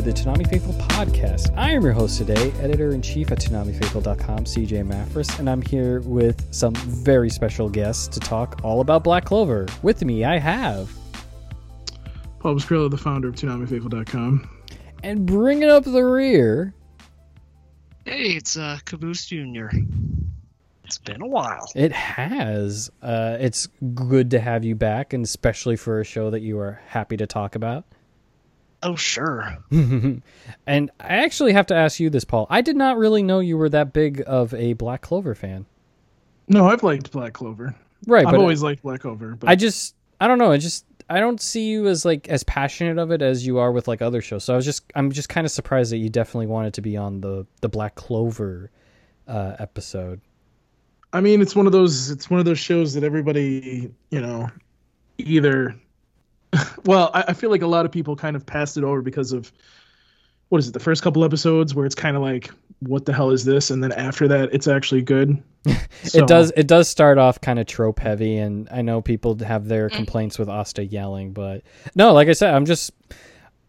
To the Toonami Faithful podcast. I am your host today, editor in chief at ToonamiFaithful.com, CJ Maffris, and I'm here with some very special guests to talk all about Black Clover. With me, I have, Paul Pascrillo, the founder of ToonamiFaithful.com. and bringing up the rear, Hey, it's uh, Caboose Jr. It's been a while. it has. Uh, it's good to have you back, and especially for a show that you are happy to talk about. Oh, sure. and I actually have to ask you this, Paul. I did not really know you were that big of a Black Clover fan. No, I've liked Black Clover. Right, I've but always liked Black Clover. But I just I don't know. I just I don't see you as like as passionate of it as you are with like other shows. So I was just I'm just kind of surprised that you definitely wanted to be on the the Black Clover uh, episode. I mean, it's one of those. It's one of those shows that everybody, you know, either. Well, I, I feel like a lot of people kind of passed it over because of what is it? The first couple episodes where it's kind of like, what the hell is this? And then after that, it's actually good. So- It does it does start off kind of trope heavy, and I know people have their complaints with Asta yelling, but no, like I said, I'm just.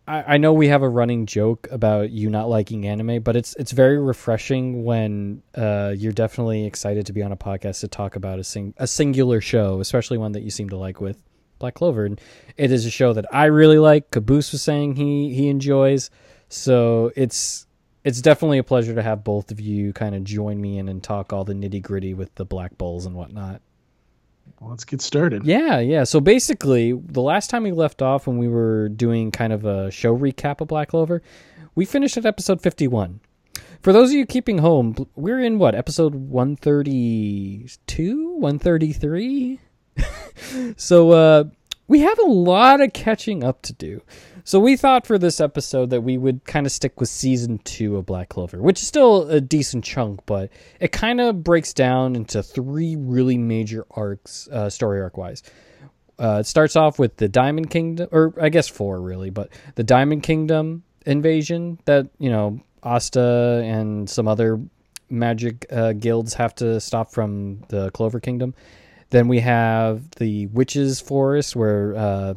I, I know we have a running joke about you not liking anime, but it's it's very refreshing when uh, you're definitely excited to be on a podcast to talk about a sing a singular show, especially one that you seem to like with Black Clover. And it is a show that I really like. Caboose was saying he he enjoys, so it's it's definitely a pleasure to have both of you kind of join me in and talk all the nitty gritty with the Black Bulls and whatnot. Well, let's get started. Yeah, yeah. So basically, the last time we left off when we were doing kind of a show recap of Black Clover, we finished at episode 51. For those of you keeping home, we're in what, episode 132? 133? so uh we have a lot of catching up to do. So we thought for this episode that we would kind of stick with season 2 of Black Clover, which is still a decent chunk, but it kind of breaks down into three really major arcs uh, story arc wise. Uh, it starts off with the Diamond Kingdom, or I guess four really, but the Diamond Kingdom invasion that you know Asta and some other magic uh, guilds have to stop from the Clover Kingdom. Then we have the Witches Forest where uh,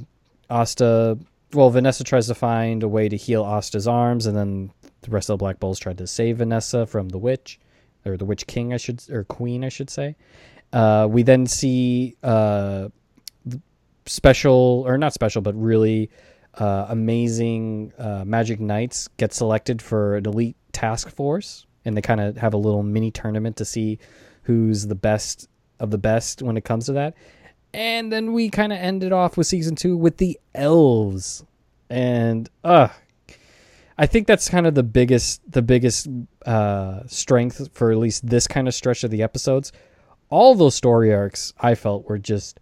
Asta, well, Vanessa tries to find a way to heal Asta's arms, and then the rest of the Black Bulls tried to save Vanessa from the witch, or the Witch King, I should, or Queen, I should say. Uh, we then see uh, special or not special but really uh, amazing uh, magic knights get selected for an elite task force and they kind of have a little mini tournament to see who's the best of the best when it comes to that and then we kind of ended off with season two with the elves and uh i think that's kind of the biggest the biggest uh strength for at least this kind of stretch of the episodes all those story arcs i felt were just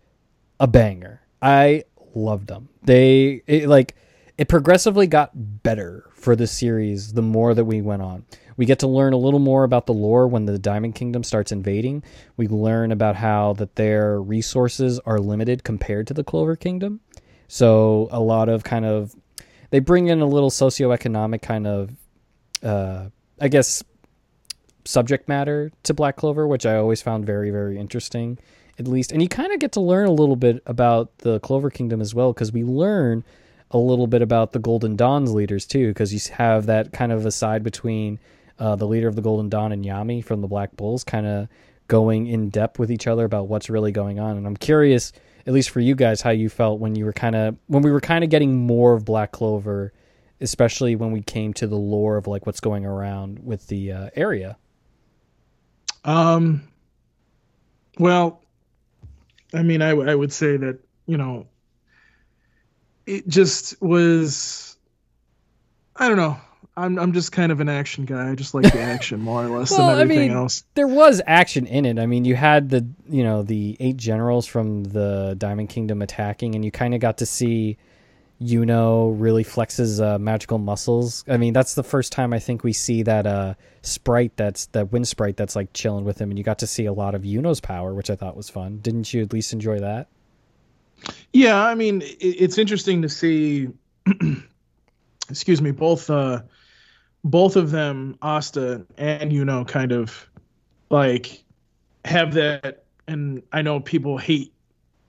a banger. I loved them. They it, like it progressively got better for the series the more that we went on. We get to learn a little more about the lore when the Diamond Kingdom starts invading. We learn about how that their resources are limited compared to the Clover Kingdom. So a lot of kind of they bring in a little socioeconomic kind of uh I guess subject matter to Black Clover, which I always found very very interesting at least. And you kind of get to learn a little bit about the Clover Kingdom as well, because we learn a little bit about the Golden Dawn's leaders too, because you have that kind of aside between uh, the leader of the Golden Dawn and Yami from the Black Bulls, kind of going in depth with each other about what's really going on. And I'm curious, at least for you guys, how you felt when you were kind of when we were kind of getting more of Black Clover, especially when we came to the lore of like what's going around with the uh, area. Um. Well, I mean, I, w- I would say that you know, it just was. I don't know. I'm I'm just kind of an action guy. I just like the action more or less Well, than everything mean, else. there was action in it. I mean, you had the you know the eight generals from the Diamond Kingdom attacking, and you kind of got to see Yuno really flexes uh, magical muscles. I mean, that's the first time I think we see that uh, sprite that's that wind sprite that's like chilling with him, and you got to see a lot of Yuno's power, which I thought was fun. Didn't you at least enjoy that? Yeah, I mean, it, it's interesting to see. excuse me, both uh, both of them, Asta and you know, kind of like have that. And I know people hate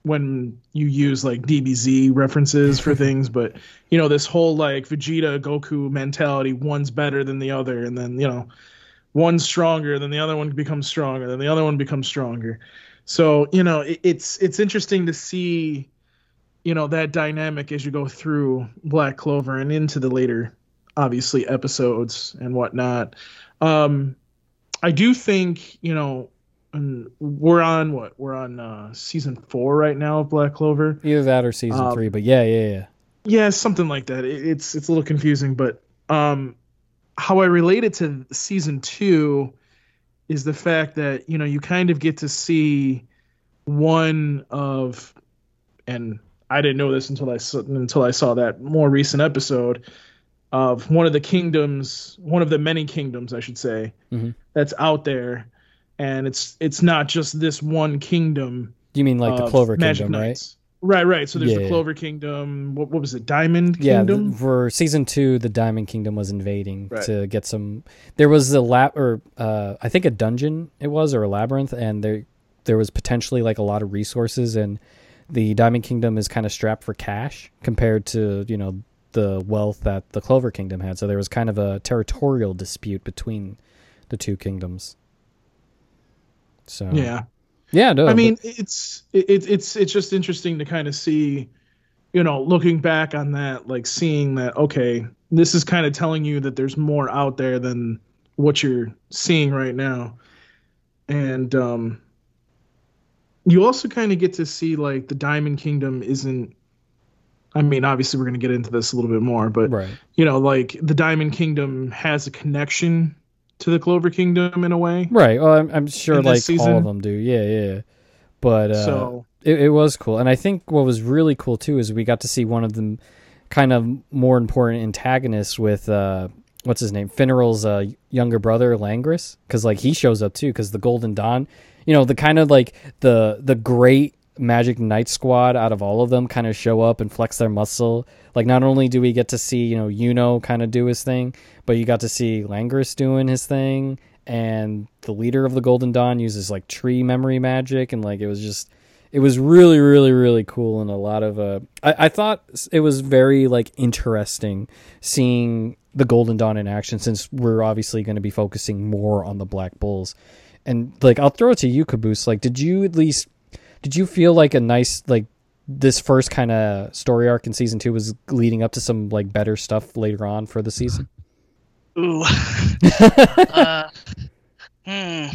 when you use like DBZ references for things, but you know, this whole like Vegeta Goku mentality, one's better than the other, and then you know, one's stronger, then the other one becomes stronger, then the other one becomes stronger. So you know, it, it's it's interesting to see you know that dynamic as you go through Black Clover and into the later, obviously episodes and whatnot. Um, I do think you know, we're on what we're on uh, season four right now of Black Clover. Either that or season Um, three. But yeah, yeah, yeah. Yeah, something like that. It, it's it's a little confusing, but um, how I relate it to season two is the fact that you know you kind of get to see one of, and I didn't know this until I until I saw that more recent episode of one of the kingdoms, one of the many kingdoms, I should say, Mhm. that's out there, and it's it's not just this one kingdom You mean like the Clover Magic Kingdom, right? Knights. Right, right. So there's Yeah, the yeah. Clover Kingdom. What, what was it? Diamond Kingdom. th- for season two, the Diamond Kingdom was invading Right. to get some. There was a lab, or uh, I think a dungeon it was, or a labyrinth, and there there was potentially like a lot of resources, and the Diamond Kingdom is kind of strapped for cash compared to you know the wealth that the Clover Kingdom had. So there was kind of a territorial dispute between the two kingdoms. So yeah. yeah, no, I but- mean, it's it, it's it's just interesting to kind of see, you know, looking back on that, like seeing that okay, this is kind of telling you that there's more out there than what you're seeing right now, and um, you also kind of get to see like the Diamond Kingdom isn't. I mean, obviously, we're going to get into this a little bit more, but right. you know, like the Diamond Kingdom has a connection to the Clover Kingdom in a way. Right. Well, I'm, I'm sure like this all of them do. Yeah, yeah. But uh, so it, it was cool, and I think what was really cool too is we got to see one of the kind of more important antagonists with uh, what's his name, Finral's uh, younger brother Langris, because like he shows up too, because the Golden Dawn, you know, the kind of like the the great Magic Knight squad out of all of them kind of show up and flex their muscle. Like not only do we get to see you know Yuno kind of do his thing, but you got to see Langris doing his thing, and the leader of the Golden Dawn uses like tree memory magic, and like it was just it was really really really cool and a lot of uh I, I thought it was very like interesting seeing the golden dawn in action since we're obviously going to be focusing more on the black bulls and like i'll throw it to you caboose like did you at least did you feel like a nice like this first kind of story arc in season two was leading up to some like better stuff later on for the season Ooh. uh, hmm.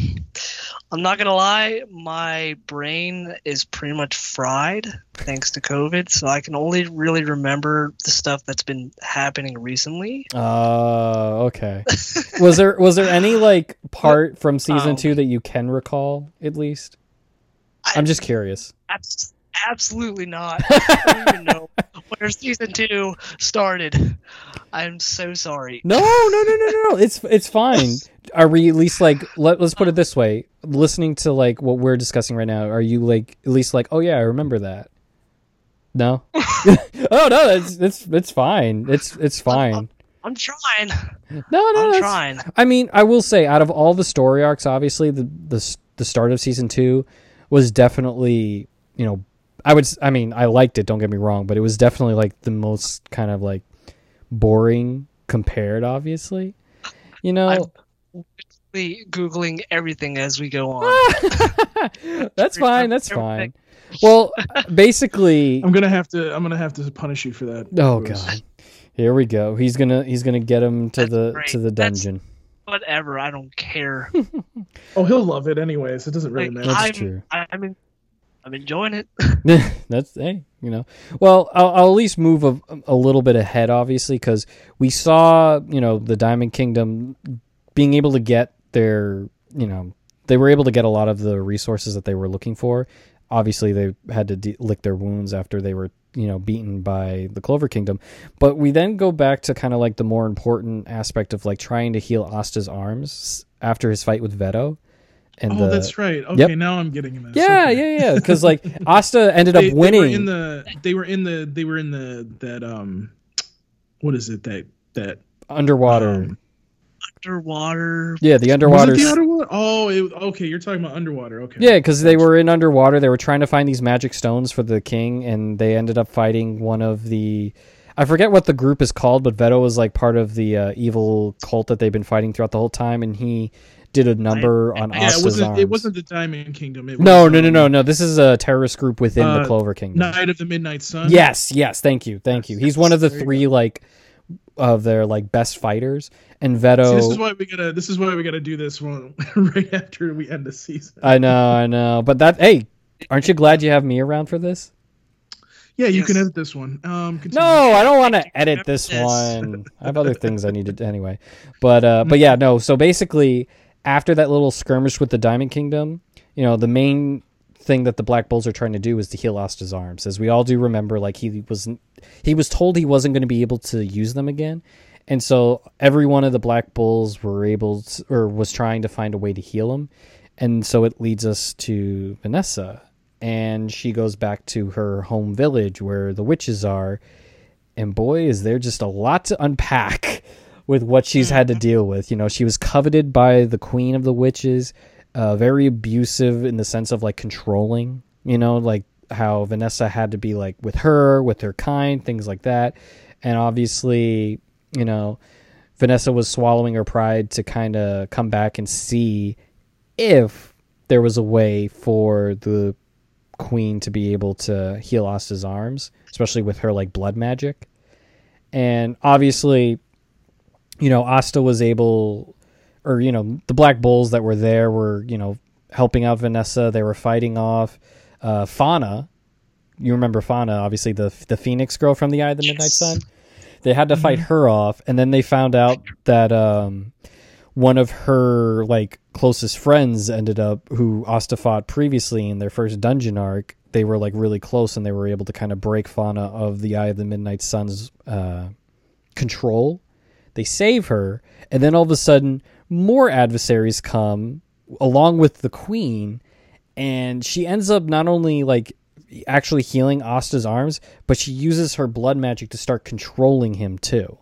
I'm not gonna lie, my brain is pretty much fried thanks to COVID, so I can only really remember the stuff that's been happening recently. uh okay was there was there any like part from season Um, two that you can recall at least i'm just curious Abs- absolutely not. I don't even know where season two started. I'm so sorry. No, no, no, no, no, no. It's it's fine. Are we at least like let let's put it this way? Listening to like what we're discussing right now, are you like at least like, oh yeah, I remember that? No. oh no, it's it's it's fine. It's it's fine. I'm trying. No, no, I'm that's- trying. I mean, I will say, out of all the story arcs, obviously the the the start of season two was definitely you know I would I mean I liked it. Don't get me wrong, but it was definitely like the most kind of like boring compared, obviously. You know, I'm- Be Googling everything as we go on. that's fine. That's fine. Well, basically, I'm gonna have to I'm gonna have to punish you for that. oh Bruce. god, here we go. He's gonna he's gonna get him to That's the great. to the That's- dungeon. Whatever, I don't care. Oh, he'll love it anyways. It doesn't really Like, matter. That's I'm, true. I'm, in, I'm enjoying it. that's hey, You know, well, I'll, I'll at least move a, a little bit ahead, obviously, because we saw, you know, the Diamond Kingdom being able to get their, you know, they were able to get a lot of the resources that they were looking for. Obviously, they had to de- lick their wounds after they were, you know, beaten by the Clover Kingdom. But we then go back to kind of like the more important aspect of like trying to heal Asta's arms after his fight with Vetto. And oh, the, that's right. Okay, Yep. now I'm getting this. yeah, Okay. yeah, yeah. Because like Asta ended They, up winning. They were in the. They were in the. They were in the that um, what is it that that underwater. um, Underwater. yeah, the underwater. Was it the underwater? Oh, it, okay. You're talking about underwater. Okay. yeah, because they were in underwater. They were trying to find these magic stones for the king, and they ended up fighting one of the. I forget what the group is called, but Vetto was like part of the uh, evil cult that they've been fighting throughout the whole time, and he did a number on Yeah, it wasn't. arms. It wasn't the Diamond Kingdom. It no, was, no, no, um, no, no. This is a terrorist group within the uh, Clover Kingdom. Night of the Midnight Sun. Yes, yes. Thank you, thank you. He's one of the three like of their like best fighters, and Vetto. See, this is why we gotta. This is why we gotta do this one right after we end the season. I know, I know, but that hey, aren't you glad you have me around for this? Yeah, you can edit this one. Um. No, I don't want to edit this this. one. I have other things I need to anyway. But uh, but yeah, no. So basically, after that little skirmish with the Diamond Kingdom, you know, the main thing that the Black Bulls are trying to do is to heal Asta's arms. As we all do remember, like he was he was told he wasn't going to be able to use them again. And so every one of the Black Bulls were able to, or was trying to find a way to heal him. And so it leads us to Vanessa. And she goes back to her home village where the witches are. And boy, is there just a lot to unpack with what she's had to mm. deal with. You know, she was coveted by the queen of the witches, uh, very abusive in the sense of like controlling, you know, like how Vanessa had to be like with her, with her kind, things like that. And obviously, you know, Vanessa was swallowing her pride to kind of come back and see if there was a way for the queen to be able to heal Asta's arms, especially with her like blood magic. And obviously, you know, Asta was able or you know, the Black Bulls that were there were, you know, helping out Vanessa. They were fighting off uh Fana. You remember Fana, obviously the the Phoenix girl from the Eye of the Midnight Yes. Sun. They had to fight her off, and then they found out that um, one of her like closest friends ended up who Asta fought previously in their first dungeon arc. They were like really close, and they were able to kind of break Fana of the Eye of the Midnight Sun's uh, control. They save her, and then all of a sudden, more adversaries come along with the queen, and she ends up not only like actually healing Asta's arms, but she uses her blood magic to start controlling him too.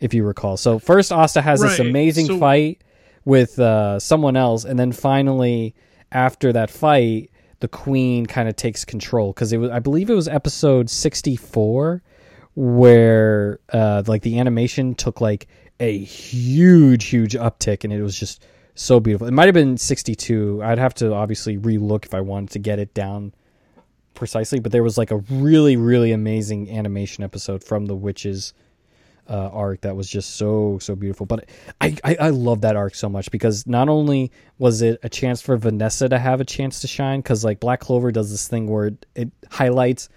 If you recall, so first Asta has this amazing so- fight with uh, someone else, and then finally, after that fight, the queen kind of takes control because it was, I believe, it was episode sixty-four where uh, like the animation took like a huge, huge uptick, and it was just so beautiful. It might have been sixty-two. I'd have to obviously relook if I wanted to get it down precisely, but there was like a really, really amazing animation episode from the witches uh, arc that was just so so beautiful. But I, I I love that arc so much because not only was it a chance for Vanessa to have a chance to shine, because like Black Clover does this thing where it, it highlights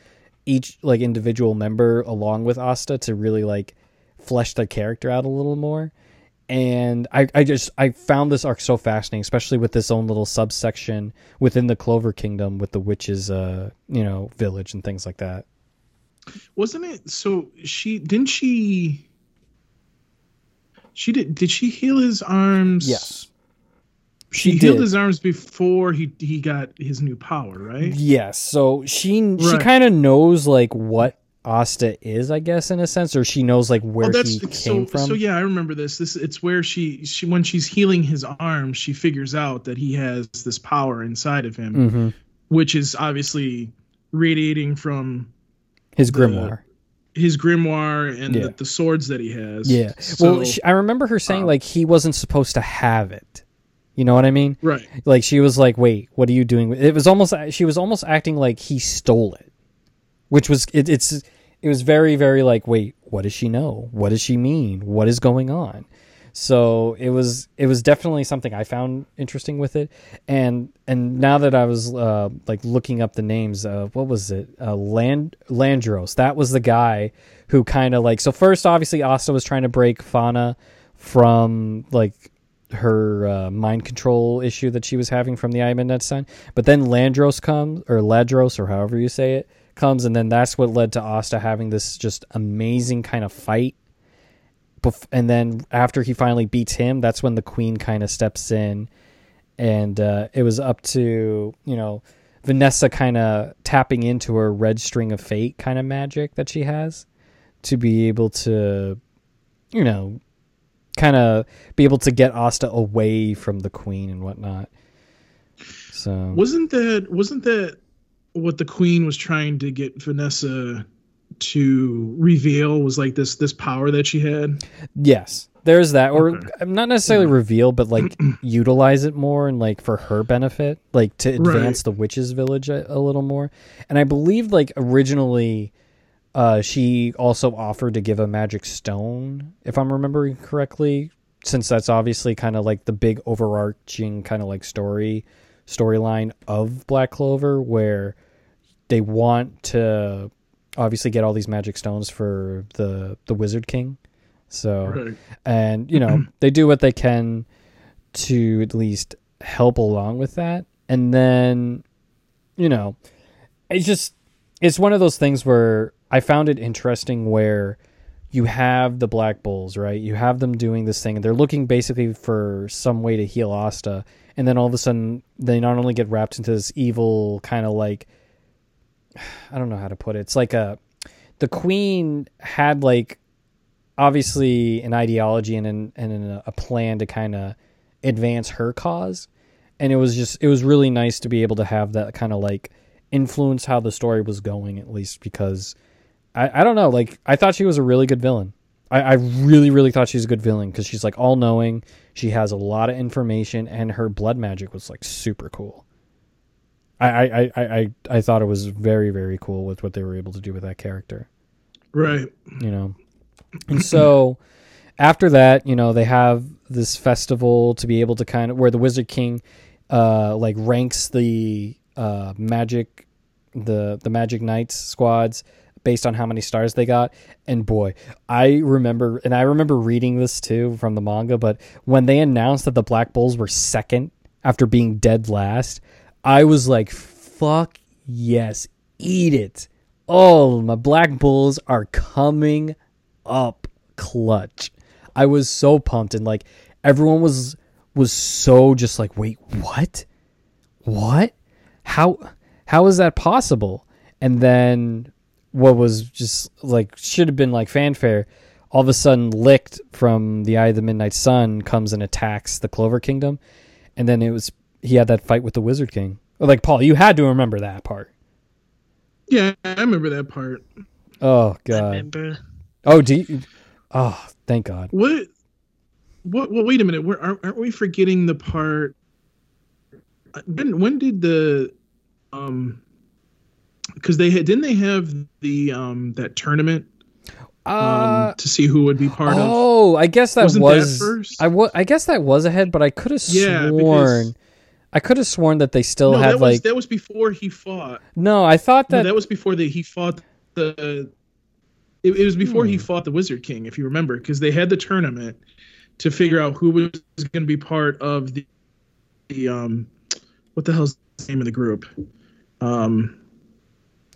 each like individual member along with Asta to really like flesh their character out a little more. And I, I just I found this arc so fascinating, especially with this own little subsection within the Clover Kingdom with the witches, uh, you know, village and things like that. Wasn't it? So she didn't she. She did. Did she heal his arms? Yes. She, She healed did. his arms before he he got his new power, right? Yes. So she she kind of knows like what Asta is, I guess, in a sense, or she knows like where oh, that's he so. came from. So yeah, I remember this. This it's where she she when she's healing his arms, she figures out that he has this power inside of him, hmm which is obviously radiating from His The- grimoire. his grimoire and Yeah. the, the swords that he has. Yeah. So, well, she, I remember her saying um, like he wasn't supposed to have it. You know what I mean? right. Like she was like, "Wait, what are you doing?" It was almost she was almost acting like he stole it, which was it, it's it was very very like, "Wait, what does she know? What does she mean? What is going on?" So it was it was definitely something I found interesting with it, and and now that I was uh, like looking up the names, uh, what was it? Uh, Land Landros. That was the guy who kind of like. So first, obviously, Asta was trying to break Fana from like her uh, mind control issue that she was having from the of Midnight Sun. But then Landros comes, or Ladros, or however you say it, comes, and then that's what led to Asta having this just amazing kind of fight. And then after he finally beats him, that's when the Queen kind of steps in, and uh, it was up to you know Vanessa kind of tapping into her red string of fate kind of magic that she has to be able to, you know, kind of be able to get Asta away from the queen and whatnot. So Wasn't that wasn't that what the queen was trying to get Vanessa to reveal was like this this power that she had? yes, there's that, or Okay. not necessarily reveal, but like utilize it more and like for her benefit, like to advance Right. the witches' village a, a little more. And I believe like originally. Uh, she also offered to give a magic stone, if I'm remembering correctly, since that's obviously kind of like the big overarching kind of like story storyline of Black Clover, where they want to obviously get all these magic stones for the the Wizard King. So Right. and you know they do what they can to at least help along with that and then you know it's just it's one of those things where i found it interesting where you have the black bulls right you have them doing this thing and they're looking basically for some way to heal asta and then all of a sudden they not only get wrapped into this evil kind of like i don't know how to put it. It's like a the queen had like obviously an ideology and an, and an, a plan to kind of advance her cause. And it was just it was really nice to be able to have that kind of like influence how the story was going at least because I, I don't know like I thought she was a really good villain. I, I really really thought she was a good villain because she's like all knowing she has a lot of information and her blood magic was like super cool I, I, I, I, thought it was very very cool with what they were able to do with that character Right. you know. And so after that, you know, they have this festival to be able to kind of where the Wizard King uh like ranks the uh magic the the magic knights squads based on how many stars they got and boy i remember and i remember reading this too from the manga but when they announced that the black bulls were second after being dead last i was like fuck yes eat it. Oh my black bulls are coming up clutch. I was so pumped and like everyone was was so just like wait what? What? How how is that possible? And then what was just like should have been like fanfare all of a sudden Licht from the eye of the midnight sun comes and attacks the clover kingdom. And then it was he had that fight with the wizard king like paul you had to remember that part Yeah, I remember that part. oh I god remember. oh do you, oh thank god What? What? Well, wait a minute. We're, aren't, aren't we forgetting the part? uh, When when did the um? Because they had didn't they have the um that tournament um uh to see who would be part of? oh i guess that Wasn't that first? i wa- i guess that was ahead but i could have Yeah, because- sworn i could have sworn that they still No, had that like was that was before he fought. no i thought No, that, that was before the he fought the. It, it was before he Hmm. fought the Wizard King, if you remember, because they had the tournament to figure out who was going to be part of the, the um, what the hell's the name of the group, um,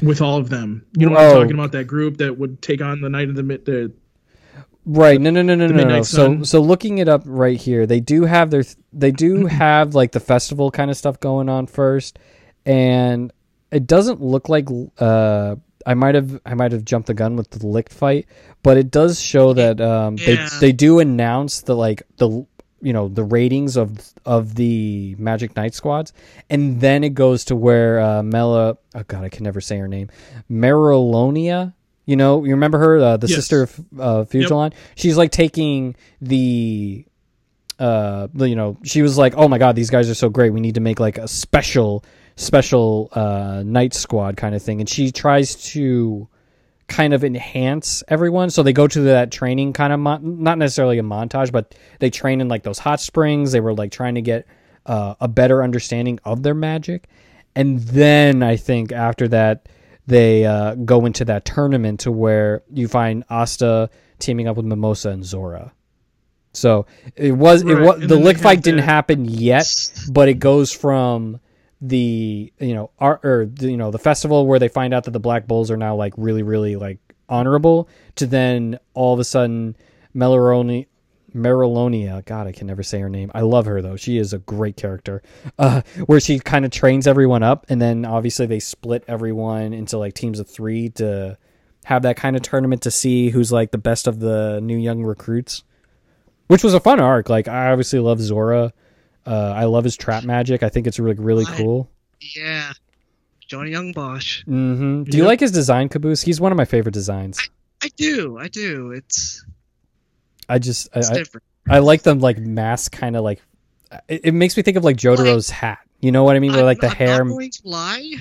with all of them. You know what I'm Oh. talking about? That group that would take on the night of the mid. The, Right. No, no, no, no, no, no. So, so looking it up right here, they do have their, they do have like the festival kind of stuff going on first, and it doesn't look like, uh, I might have, I might have jumped the gun with the Licht fight, but it does show that, um, they, they do announce the like the, you know, the ratings of of the Magic Knight squads, and then it goes to where uh, Mela, oh god, I can never say her name, Marilonia. You know, you remember her, uh, the Yes. sister of uh, Fugilon? She's like taking the, uh, the- you know, she was like, "Oh my god, these guys are so great. We need to make like a special, special uh, night squad kind of thing." And she tries to kind of enhance everyone. So they go to that training kind of mon- not necessarily a montage, but they train in like those hot springs. They were like trying to get uh, a better understanding of their magic, and then I think after that they uh, go into that tournament to where you find Asta teaming up with Mimosa and Zora. So it was it was and the Licht fight didn't happen yet, but it goes from the you know art or the, you know the festival where they find out that the Black Bulls are now like really really like honorable to then all of a sudden Melaroni Marilonia, God, I can never say her name. I love her though; she is a great character. Uh, where she kind of trains everyone up, and then obviously they split everyone into like teams of three to have that kind of tournament to see who's like the best of the new young recruits, which was a fun arc. Like I obviously love Zora. Uh, I love his trap magic. I think it's really really cool. Yeah. Johnny Yong Bosch. hmm Do you like his design, Caboose? He's one of my favorite designs. I do. I do. It's I just I, I. I like them like mask kind of like it, it makes me think of like Jotaro's hat. You know what I mean? Where I'm like the not- hair. I'm going to lie.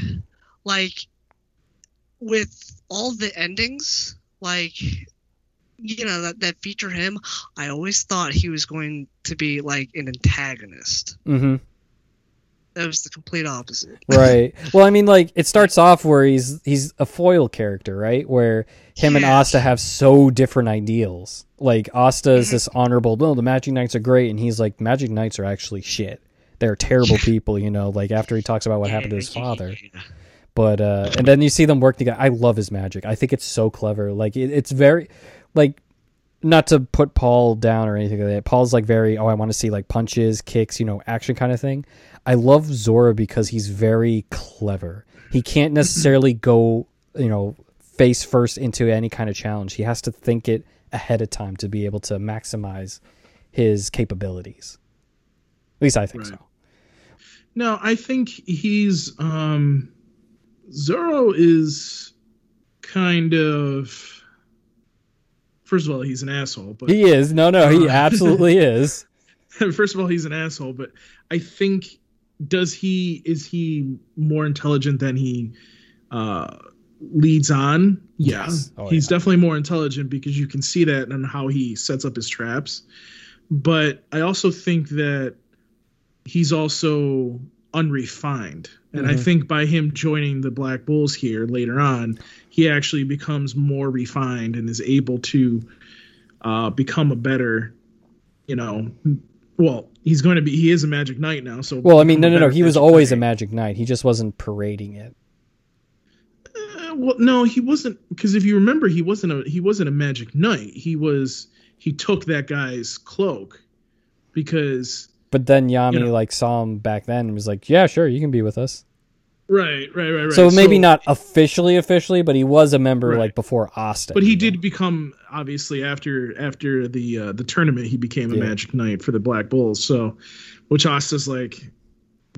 Like with all the endings, like you know that that feature him, I always thought he was going to be like an antagonist. hmm That was the complete opposite. Right. Well, I mean, like it starts off where he's he's a foil character, right? Where him and Asta have so different ideals. Like Asta is Mhm. this honorable. No, the Magic Knights are great, and he's like, Magic Knights are actually shit. They're terrible people, you know. Like after he talks about what happened to his father. But uh, and then you see them work together. I love his magic. I think it's so clever. Like it, it's very, like, not to put Paul down or anything like that. Paul's like very. Oh, I want to see like punches, kicks, you know, action kind of thing. I love Zora because he's very clever. He can't necessarily go, you know, face first into any kind of challenge. He has to think it ahead of time to be able to maximize his capabilities. At least I think Right. so. No, I think he's um Zoro is kind of first of all, he's an asshole, but He is. No, no, he Uh, absolutely is. first of all, he's an asshole, but I think does he is he more intelligent than he uh leads on? Yeah. Yes. Oh, he's yeah. definitely more intelligent because you can see that and how he sets up his traps. But I also think that he's also unrefined. And I Mhm. think by him joining the Black Bulls here later on, he actually becomes more refined and is able to uh, become a better, you know, well, he's going to be, he is a Magic Knight now. So, Well, I mean, no, no, no. He was always a Magic Knight. He just wasn't parading it. Uh, well, no, he wasn't because if you remember, he wasn't a he wasn't a magic knight. He was he took that guy's cloak because But then Yami You know. like saw him back then and was like, "Yeah, sure, you can be with us." Right, right, right, right. So maybe not officially, officially, but he was a member Right. like before Asta. But he did become obviously after after the uh, the tournament, he became a Yeah. magic knight for the Black Bulls. So, which Asta's like,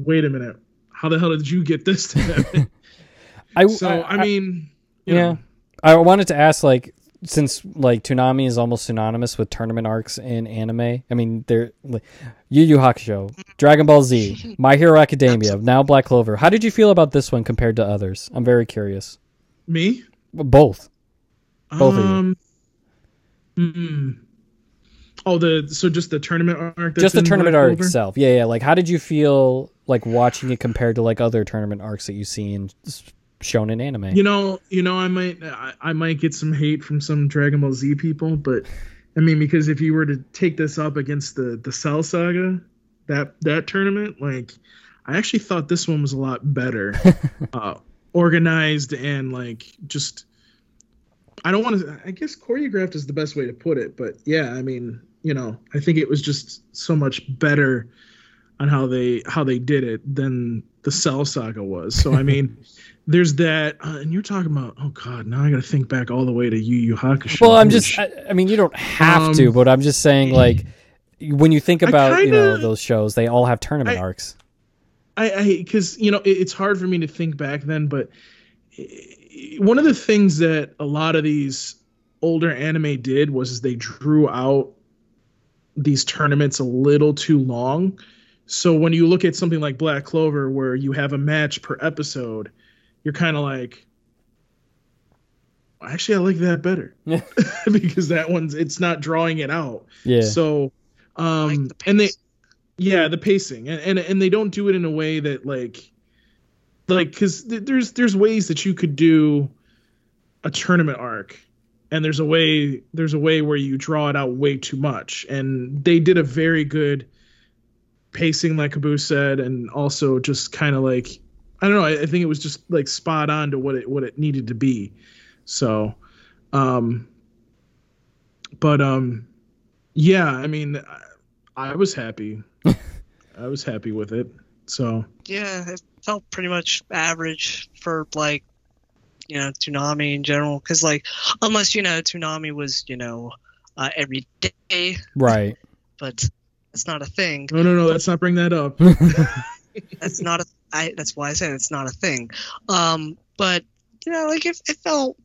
wait a minute, how the hell did you get this to happen? I, so I, mean, you yeah. know, I wanted to ask like since like Toonami is almost synonymous with tournament arcs in anime. I mean, they're like, Yu Yu Hakusho, Dragon Ball Z, My Hero Academia, now Black Clover. How did you feel about this one compared to others? I'm very curious. me, Both. Both of you. um, mm, oh the so just the tournament arc, that's just the tournament Black arc Clover? itself. Yeah, yeah. Like, how did you feel like watching it compared to like other tournament arcs that you see in shown in anime? You know, you know, I might, I, I might get some hate from some Dragon Ball Z people, but I mean, because if you were to take this up against the the Cell Saga, that that tournament, like, I actually thought this one was a lot better, uh, organized and like just. I don't want to. I guess choreographed is the best way to put it, but yeah, I mean, you know, I think it was just so much better on how they how they did it than the Cell Saga was. So I mean, there's that, uh, and you're talking about. Oh God, now I got to think back all the way to Yu Yu Hakusho. well, I'm just. I, I mean, you don't have Um, to, but I'm just saying like. When you think about you know those shows, they all have tournament I- arcs. I, I, because you know, it, it's hard for me to think back then, but eh, one of the things that a lot of these older anime did was they drew out these tournaments a little too long. So when you look at something like Black Clover, where you have a match per episode, you're kind of like, Actually, I like that better. Because that one's it's not drawing it out. Yeah. So, Like um, the and they, yeah, the pacing, and and, and they don't do it in a way that like, like, because th- there's there's ways that you could do a tournament arc, and there's a way there's a way where you draw it out way too much, and they did a very good pacing, like Caboose said, and also just kind of like I don't know. I, I think it was just like spot on to what it what it needed to be. So, um, but um, yeah. I mean, I, I was happy. I was happy with it. So Yeah, it felt pretty much average for like, you know, Toonami in general. Because like, unless you know, Toonami was you know, uh, every day, Right. but it's not a thing. no, no, no. Let's not bring that up. That's not a. I. That's why I said it's not a thing. Um, but you know, like it, it felt,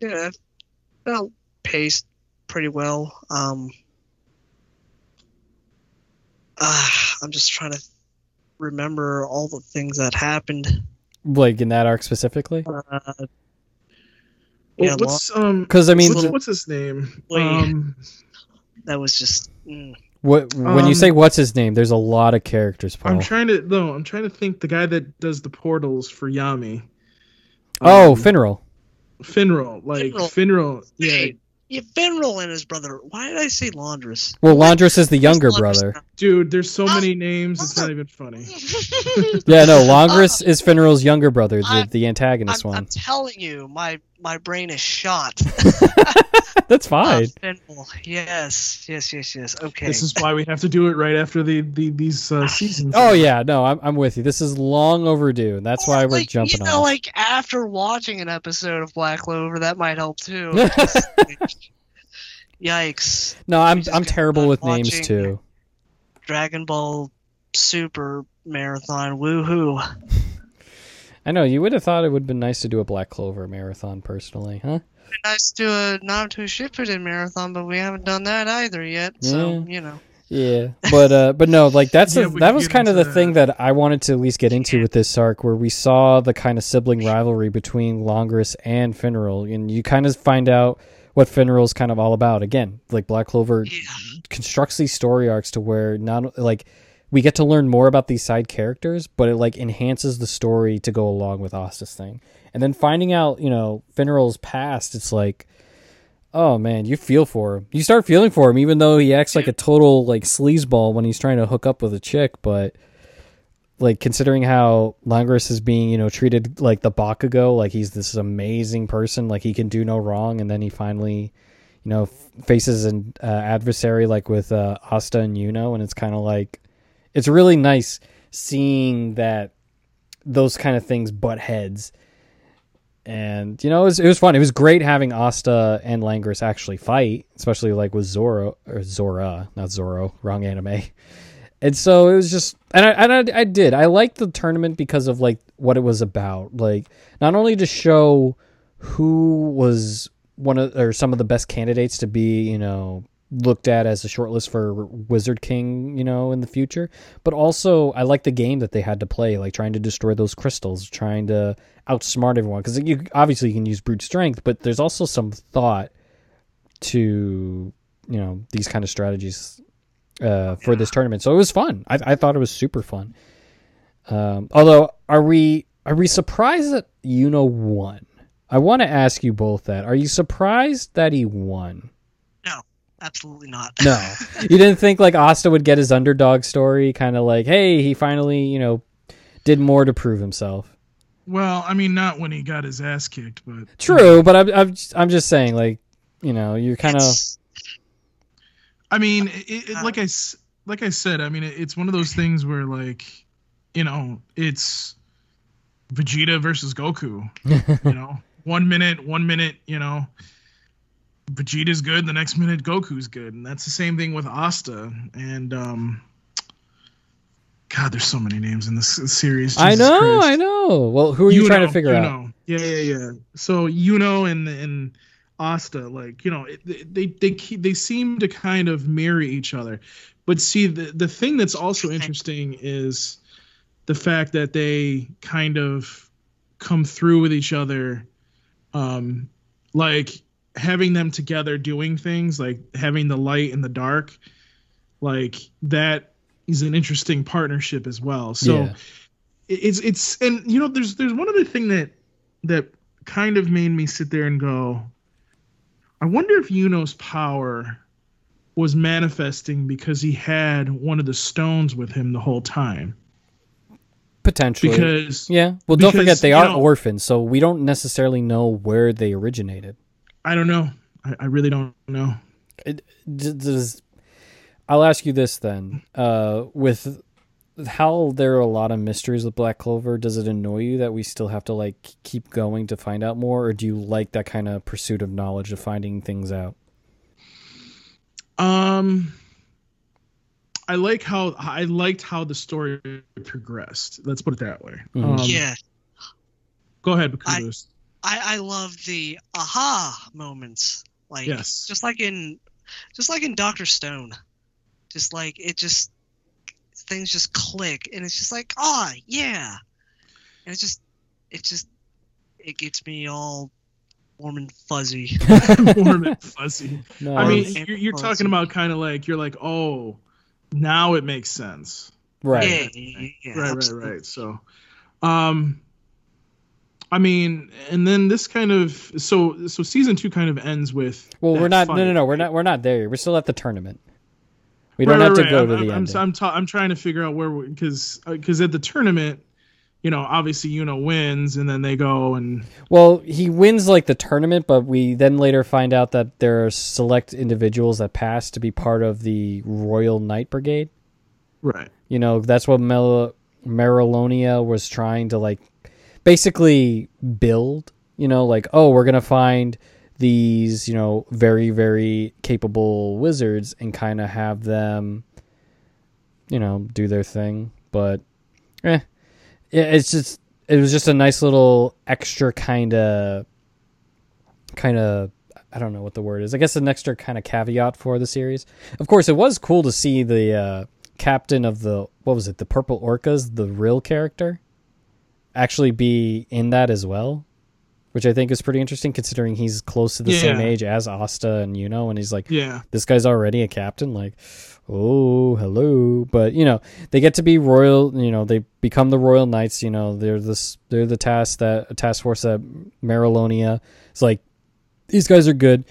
you know, it felt paced pretty well. Um, uh, I'm just trying to remember all the things that happened. like in that arc specifically. Uh, Well, Yeah, what's um? Because I mean, what's, what's his name? Wait. Um, that was just. Mm, what when you um, say what's his name, there's a lot of characters, Paul. I'm trying to no. I'm trying to think. The guy that does the portals for Yami. oh, Um, Finral. Finral, like Finral. Finral. Yeah, Hey, yeah, Finral and his brother. Why did I say Laundress? Well, Laundress is the younger Where's Laundress brother. Dude. There's so Ah, many names. It's not even funny. Yeah, no, Laundress is Finral's younger brother, the, I'm- the antagonist I'm, I'm telling you, my my brain is shot. That's Uh, fine. Finral. Yes, yes, yes, yes. Okay. This is why we have to do it right after the, the these uh, seasons. Oh yeah, no, I'm I'm with you. This is long overdue, and that's why Or, we're like, jumping you know, off. like after watching an episode of Black Clover, that might help too. Yikes! no, I'm I'm terrible with names watching- too. Dragon Ball Super Marathon. Woohoo! I know you would have thought it would have been nice to do a Black Clover marathon personally, huh? Nice to do a Naruto Shippuden marathon, but we haven't done that either yet. So you know. Yeah, but uh, but no, like that's Yeah, the- we that was kind of into the thing that I wanted to at least get into with this arc, where we saw the kind of sibling rivalry between Langris and Finral, and you kind of find out what Finral's kind of all about. Again, like Black Clover Yeah. constructs these story arcs to where not like we get to learn more about these side characters, but it like enhances the story to go along with Asta's thing. And then finding out, you know, Finral's past, it's like, oh man, you feel for him. You start feeling for him, even though he acts like a total like sleazeball when he's trying to hook up with a chick. But like considering how Langris is being, you know, treated like the Bakugo, like he's this amazing person, like he can do no wrong, and then he finally, you know, faces an uh, adversary like with uh, Asta and Yuno, and it's kind of like it's really nice seeing that those kind of things butt heads. And you know, it was it was fun. It was great having Asta and Langris actually fight, especially like with Zoro or Zora, not Zoro, wrong anime. And so it was just, and I, and I, I did. I liked the tournament because of like what it was about. Like not only to show who was one of or some of the best candidates to be, you know, looked at as a shortlist for Wizard King, you know, in the future, but also I like the game that they had to play, like trying to destroy those crystals, trying to outsmart everyone. Because you obviously you can use brute strength, but there's also some thought to you know these kind of strategies uh, for this tournament. So it was fun. I, I thought it was super fun. Um, although, are we are we surprised that Yuno won? I want to ask you both that. Are you surprised that he won? No, absolutely not. No, you didn't think like Asta would get his underdog story, kind of like, hey, he finally, you know, did more to prove himself. Well, I mean, not when he got his ass kicked, but True, but I'm I'm just, I'm just saying, like, you know, you're kind of It's- I mean, it, it, like I s- like I said, I mean, it, it's one of those things where like, you know, it's Vegeta versus Goku. you know, one minute, one minute, you know, Vegeta's good. The next minute, Goku's good, and that's the same thing with Asta. And um, God, there's so many names in this series. I know, Christ. I know. Well, who are you, trying to figure you out? Know. Yeah, yeah, yeah. So you know, and and Asta, like you know, it, they they keep, they seem to kind of mirror each other. But see, the the thing that's also interesting is the fact that they kind of come through with each other um, like having them together doing things, like having the light and the dark, like that is an interesting partnership as well. So Yeah. it's it's and you know there's there's one other thing that that kind of made me sit there and go, I wonder if Yuno's power was manifesting because he had one of the stones with him the whole time. Potentially. Because yeah. Well, don't forget they are know- orphans, so we don't necessarily know where they originated. I don't know. I, I really don't know. D- Does I'll ask you this then. Uh, with how there are a lot of mysteries with Black Clover, does it annoy you that we still have to like keep going to find out more, or do you like that kind of pursuit of knowledge of finding things out? Um, I like how I liked how the story progressed. Let's put it that way. Mhm. Um, yeah, Go ahead, I- I I love the aha moments. Like Yes. just like in just like in Doctor Stone. Just like it just things just click and it's just like, oh yeah. And it's just it just it gets me all warm and fuzzy. Warm and fuzzy. No, I mean, you're, you're fuzzy. talking about kind of like you're like, oh, now it makes sense. right. Yeah, yeah, yeah, right, absolutely. right, right. So, um, I mean, and then this kind of so so season two kind of ends with. Well, we're not. fight. No, no, no. We're not. We're not there. We're still at the tournament. We don't have right, to right. go I'm, to the I'm, ending. I'm, ta- I'm trying to figure out where because because uh, at the tournament, you know, obviously Yuno wins, and then they go and Well, he wins like the tournament, but we then later find out that there are select individuals that pass to be part of the Royal Knight Brigade. right. You know, that's what Mel- Marilonia was trying to like basically build. You know, like, oh, we're going to find these, you know, very, very capable wizards and kind of have them, you know, do their thing. But, eh, it's just, it was just a nice little extra kind of, kind of, I don't know what the word is. I guess an extra kind of caveat for the series. Of course, it was cool to see the, uh, captain of the what was it the purple orcas the real character actually be in that as well which i think is pretty interesting considering he's close to the same age as asta and you know and he's like Yeah. this guy's already a captain like oh hello but you know they get to be royal you know they become the royal knights you know they're this they're the task that task force that marilonia it's like these guys are good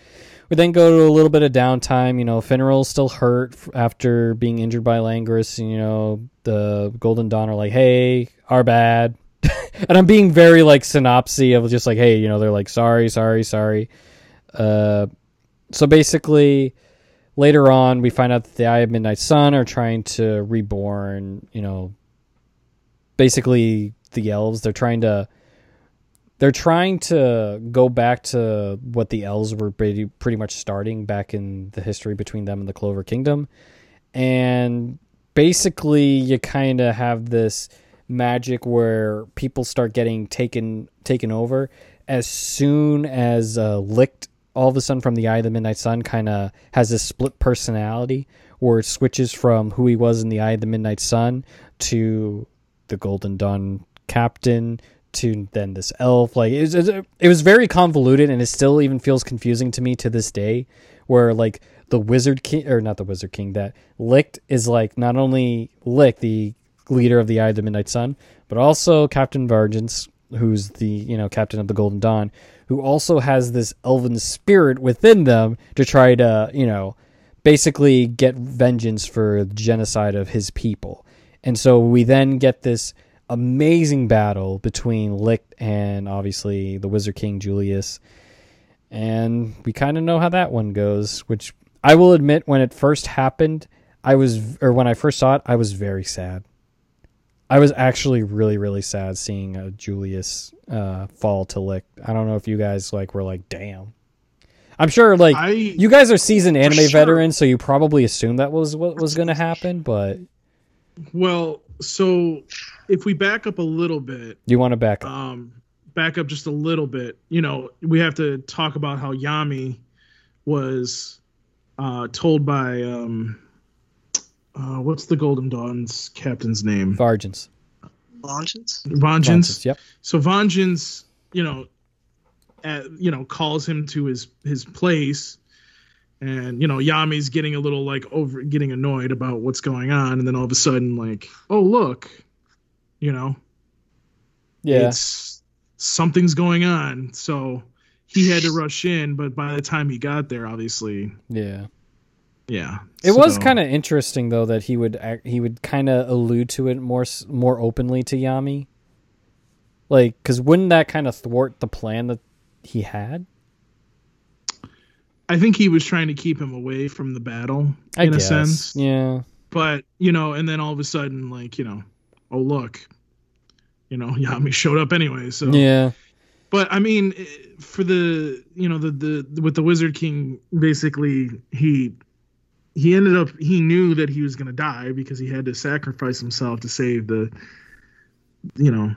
we then go to a little bit of downtime. You know, Finral's still hurt after being injured by Langris. You know, the Golden Dawn are like, hey, our bad. and I'm being very, like, synopsy of just like, hey, you know, they're like, sorry, sorry, sorry. Uh, so basically, later on, we find out that the Eye of Midnight Sun are trying to reborn, you know, basically the elves. They're trying to they're trying to go back to what the elves were pretty, pretty much starting back in the history between them and the Clover Kingdom. And basically, you kind of have this magic where people start getting taken taken over as soon as uh, Licht all of a sudden from the Eye of the Midnight Sun kind of has this split personality where it switches from who he was in the Eye of the Midnight Sun to the Golden Dawn captain to then this elf. Like it was, it was very convoluted, and it still even feels confusing to me to this day. Where like the Wizard King, or not the Wizard King, that Licht is like not only Licht, the leader of the Eye of the Midnight Sun, but also Captain Vargence, who's the you know captain of the Golden Dawn, who also has this elven spirit within them to try to you know basically get vengeance for the genocide of his people. And so we then get this amazing battle between Licht and obviously the Wizard King Julius. And we kind of know how that one goes, which I will admit when it first happened, I was or when I first saw it, I was very sad. I was actually really really sad seeing uh, Julius uh, fall to Licht. I don't know if you guys like were like, "Damn." I'm sure like I you guys are seasoned anime sure. veterans, so you probably assumed that was what was going to happen. But well, so if we back up a little bit, you want to back up. um, back up just a little bit, you know, we have to talk about how Yami was uh, told by um, uh, what's the Golden Dawn's captain's name? Vargins. Vangeance? Vangeance. Yep. So Vangeance, you know, at, you know calls him to his his place and you know Yami's getting a little like over getting annoyed about what's going on and then all of a sudden like oh look you know Yeah. it's something's going on so he had to rush in but by the time he got there obviously Yeah. Yeah It was kind of interesting though that he would act, he would kind of allude to it more more openly to Yami. Like cuz wouldn't that kind of thwart the plan that he had? I think he was trying to keep him away from the battle I in guess. a sense Yeah. but you know and then all of a sudden like you know oh look you know Yami showed up anyway so Yeah. but I mean, eh, for the you know the the with the Wizard King, basically he he ended up he knew that he was gonna die because he had to sacrifice himself to save the you know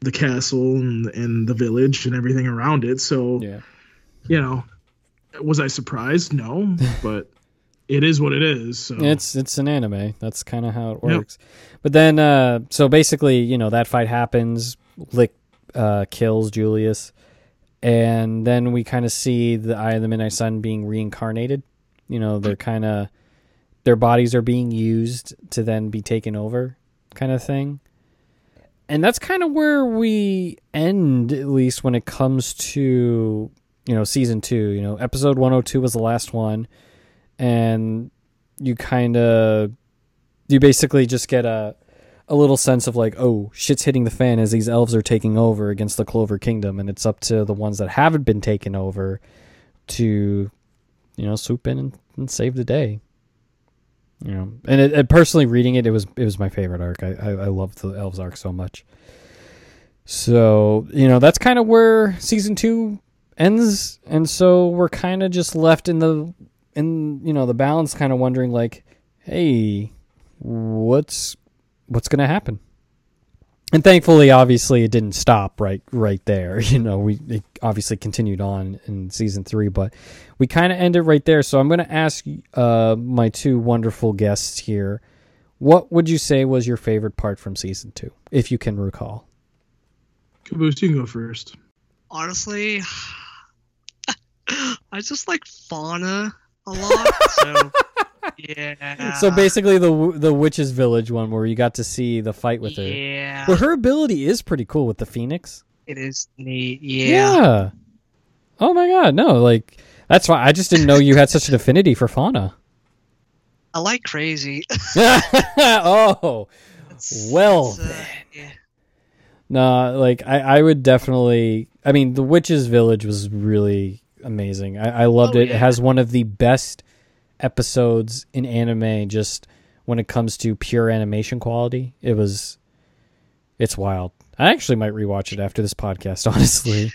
the castle and and the village and everything around it. So Yeah. you know, was I surprised? No, but it is what it is. So It's it's an anime. That's kind of how it Yep. works. But then, uh, so basically, you know, that fight happens. Licht uh, kills Julius, and then we kind of see the Eye of the Midnight Sun being reincarnated. You know, they're kind of their bodies are being used to then be taken over, kind of thing. And that's kind of where we end, at least when it comes to you know season two. You know, episode one hundred two was the last one and you kind of you basically just get a a little sense of like oh shit's hitting the fan as these elves are taking over against the clover kingdom and it's up to the ones that haven't been taken over to you know swoop in and, and save the day. You know and it, personally reading it it was it was my favorite arc. I i, I love the elves arc so much. So you know that's kind of where season two ends. And so we're kind of just left in the in you know the balance kind of wondering like hey what's what's to happen and thankfully obviously it didn't stop right right there you know we it obviously continued on in season 3 but we kind of ended right there so i'm going to ask uh my two wonderful guests here what would you say was your favorite part from season 2 if you can recall Caboose, you can go first. honestly, I just like Fana a lot. So yeah. so basically the the witch's village one where you got to see the fight with her yeah, well her ability is pretty cool with the phoenix it is neat. Yeah. Oh my god, no, like that's why I just didn't know you had such an affinity for Fana. I like crazy. oh. It's- Well, it's, uh, yeah. No, like I, I would definitely I mean the Witch's Village was really amazing. I, I loved Oh, it. It has one of the best episodes in anime just when it comes to pure animation quality. It was it's wild. I actually might rewatch it after this podcast, honestly.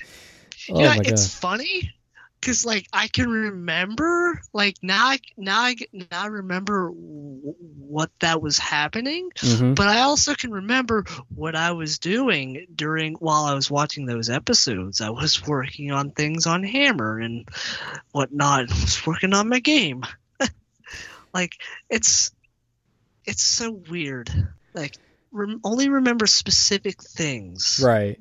Oh yeah, it's god. funny because like I can remember, like now, I now I now I remember w- what that was happening, Mhm. but I also can remember what I was doing during while I was watching those episodes. I was working on things on Hammer and whatnot. I was working on my game. Like it's it's so weird. Like rem- only remember specific things. Right.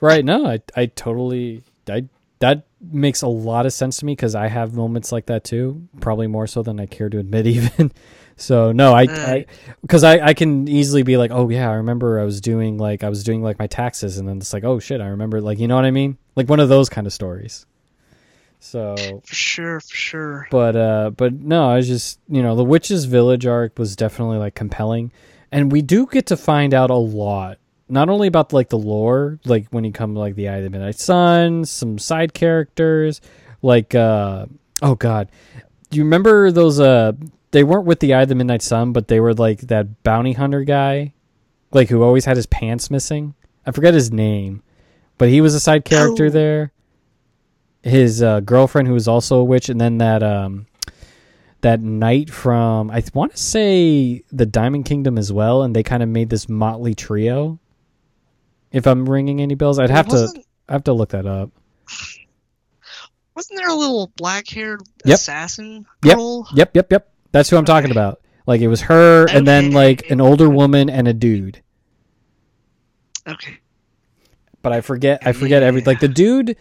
Right. No, I I totally I that makes a lot of sense to me because I have moments like that too. Probably more so than I care to admit, even. So no, I uh. I because I I can easily be like, oh yeah, I remember I was doing like I was doing like my taxes, and then it's like, oh shit, I remember like you know what I mean, like one of those kind of stories. So For sure, for sure. but uh but no i was just you know the witch's village arc was definitely like compelling and we do get to find out a lot not only about like the lore like when you come to like the eye of the midnight sun some side characters like uh oh god do you remember those uh they weren't with the eye of the midnight sun but they were like that bounty hunter guy like who always had his pants missing i forget his name but he was a side character Oh. there his uh, girlfriend who was also a witch and then that um that knight from i want to say the diamond kingdom as well and they kind of made this motley trio if i'm ringing any bells i'd have to i have to look that up wasn't there a little black-haired Yep. assassin Yep. girl? yep yep yep that's who i'm talking Okay. about like it was her and then like an older woman and a dude Okay. but I forget. I forget every like the dude.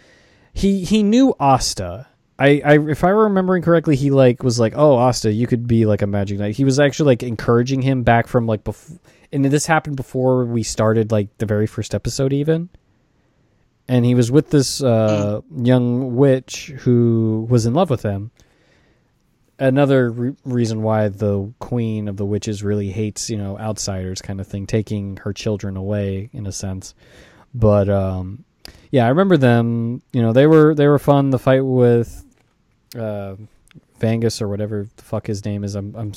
He he knew Asta. I, I if I were remembering correctly, he like was like, "Oh, Asta, you could be like a magic knight." He was actually like encouraging him back from like before, and this happened before we started like the very first episode, even. And he was with this uh, young witch who was in love with him. Another re- reason why the queen of the witches really hates, you know, outsiders, kind of thing, taking her children away in a sense. But um, yeah, I remember them. You know, they were they were fun. The fight with uh, Vangus or whatever the fuck his name is. I'm I'm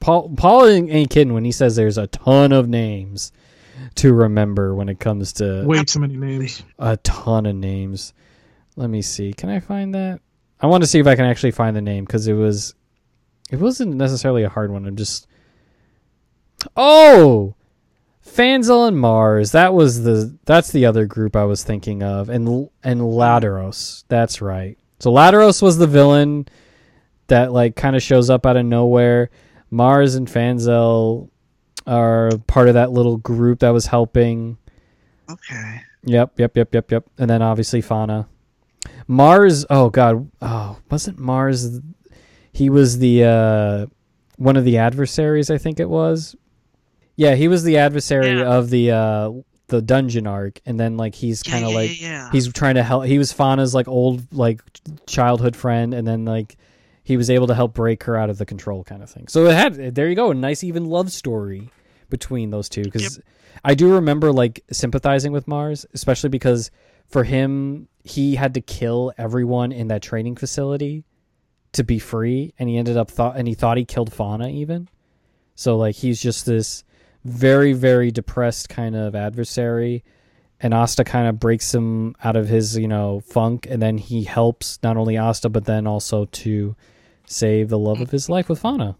Paul Paul ain't kidding when he says there's a ton of names to remember when it comes to Way too many names. a ton of names. Let me see. Can I find that? I want to see if I can actually find the name because it was it wasn't necessarily a hard one. I'm just Oh, Fanzell and Mars. That was the that's the other group I was thinking of, and and Ladaros. That's right. So Ladaros was the villain that like kind of shows up out of nowhere. Mars and Fanzell are part of that little group that was helping. Okay. Yep, yep, yep, yep, yep. And then obviously Fana. Mars, oh god, oh, wasn't Mars he was the uh one of the adversaries, I think it was. Yeah, he was the adversary Yeah. of the uh the dungeon arc and then like he's kind of yeah, like yeah, he's trying to help he was Fana's like old like childhood friend and then like he was able to help break her out of the control kind of thing. So it had there you go, a nice even love story between those two cuz I do remember like sympathizing with Mars, especially because for him he had to kill everyone in that training facility to be free and he ended up thought and he thought he killed Fana even. So like he's just this very very depressed kind of adversary and Asta kind of breaks him out of his, you know, funk and then he helps not only Asta but then also to save the love of his mm. life with Fana.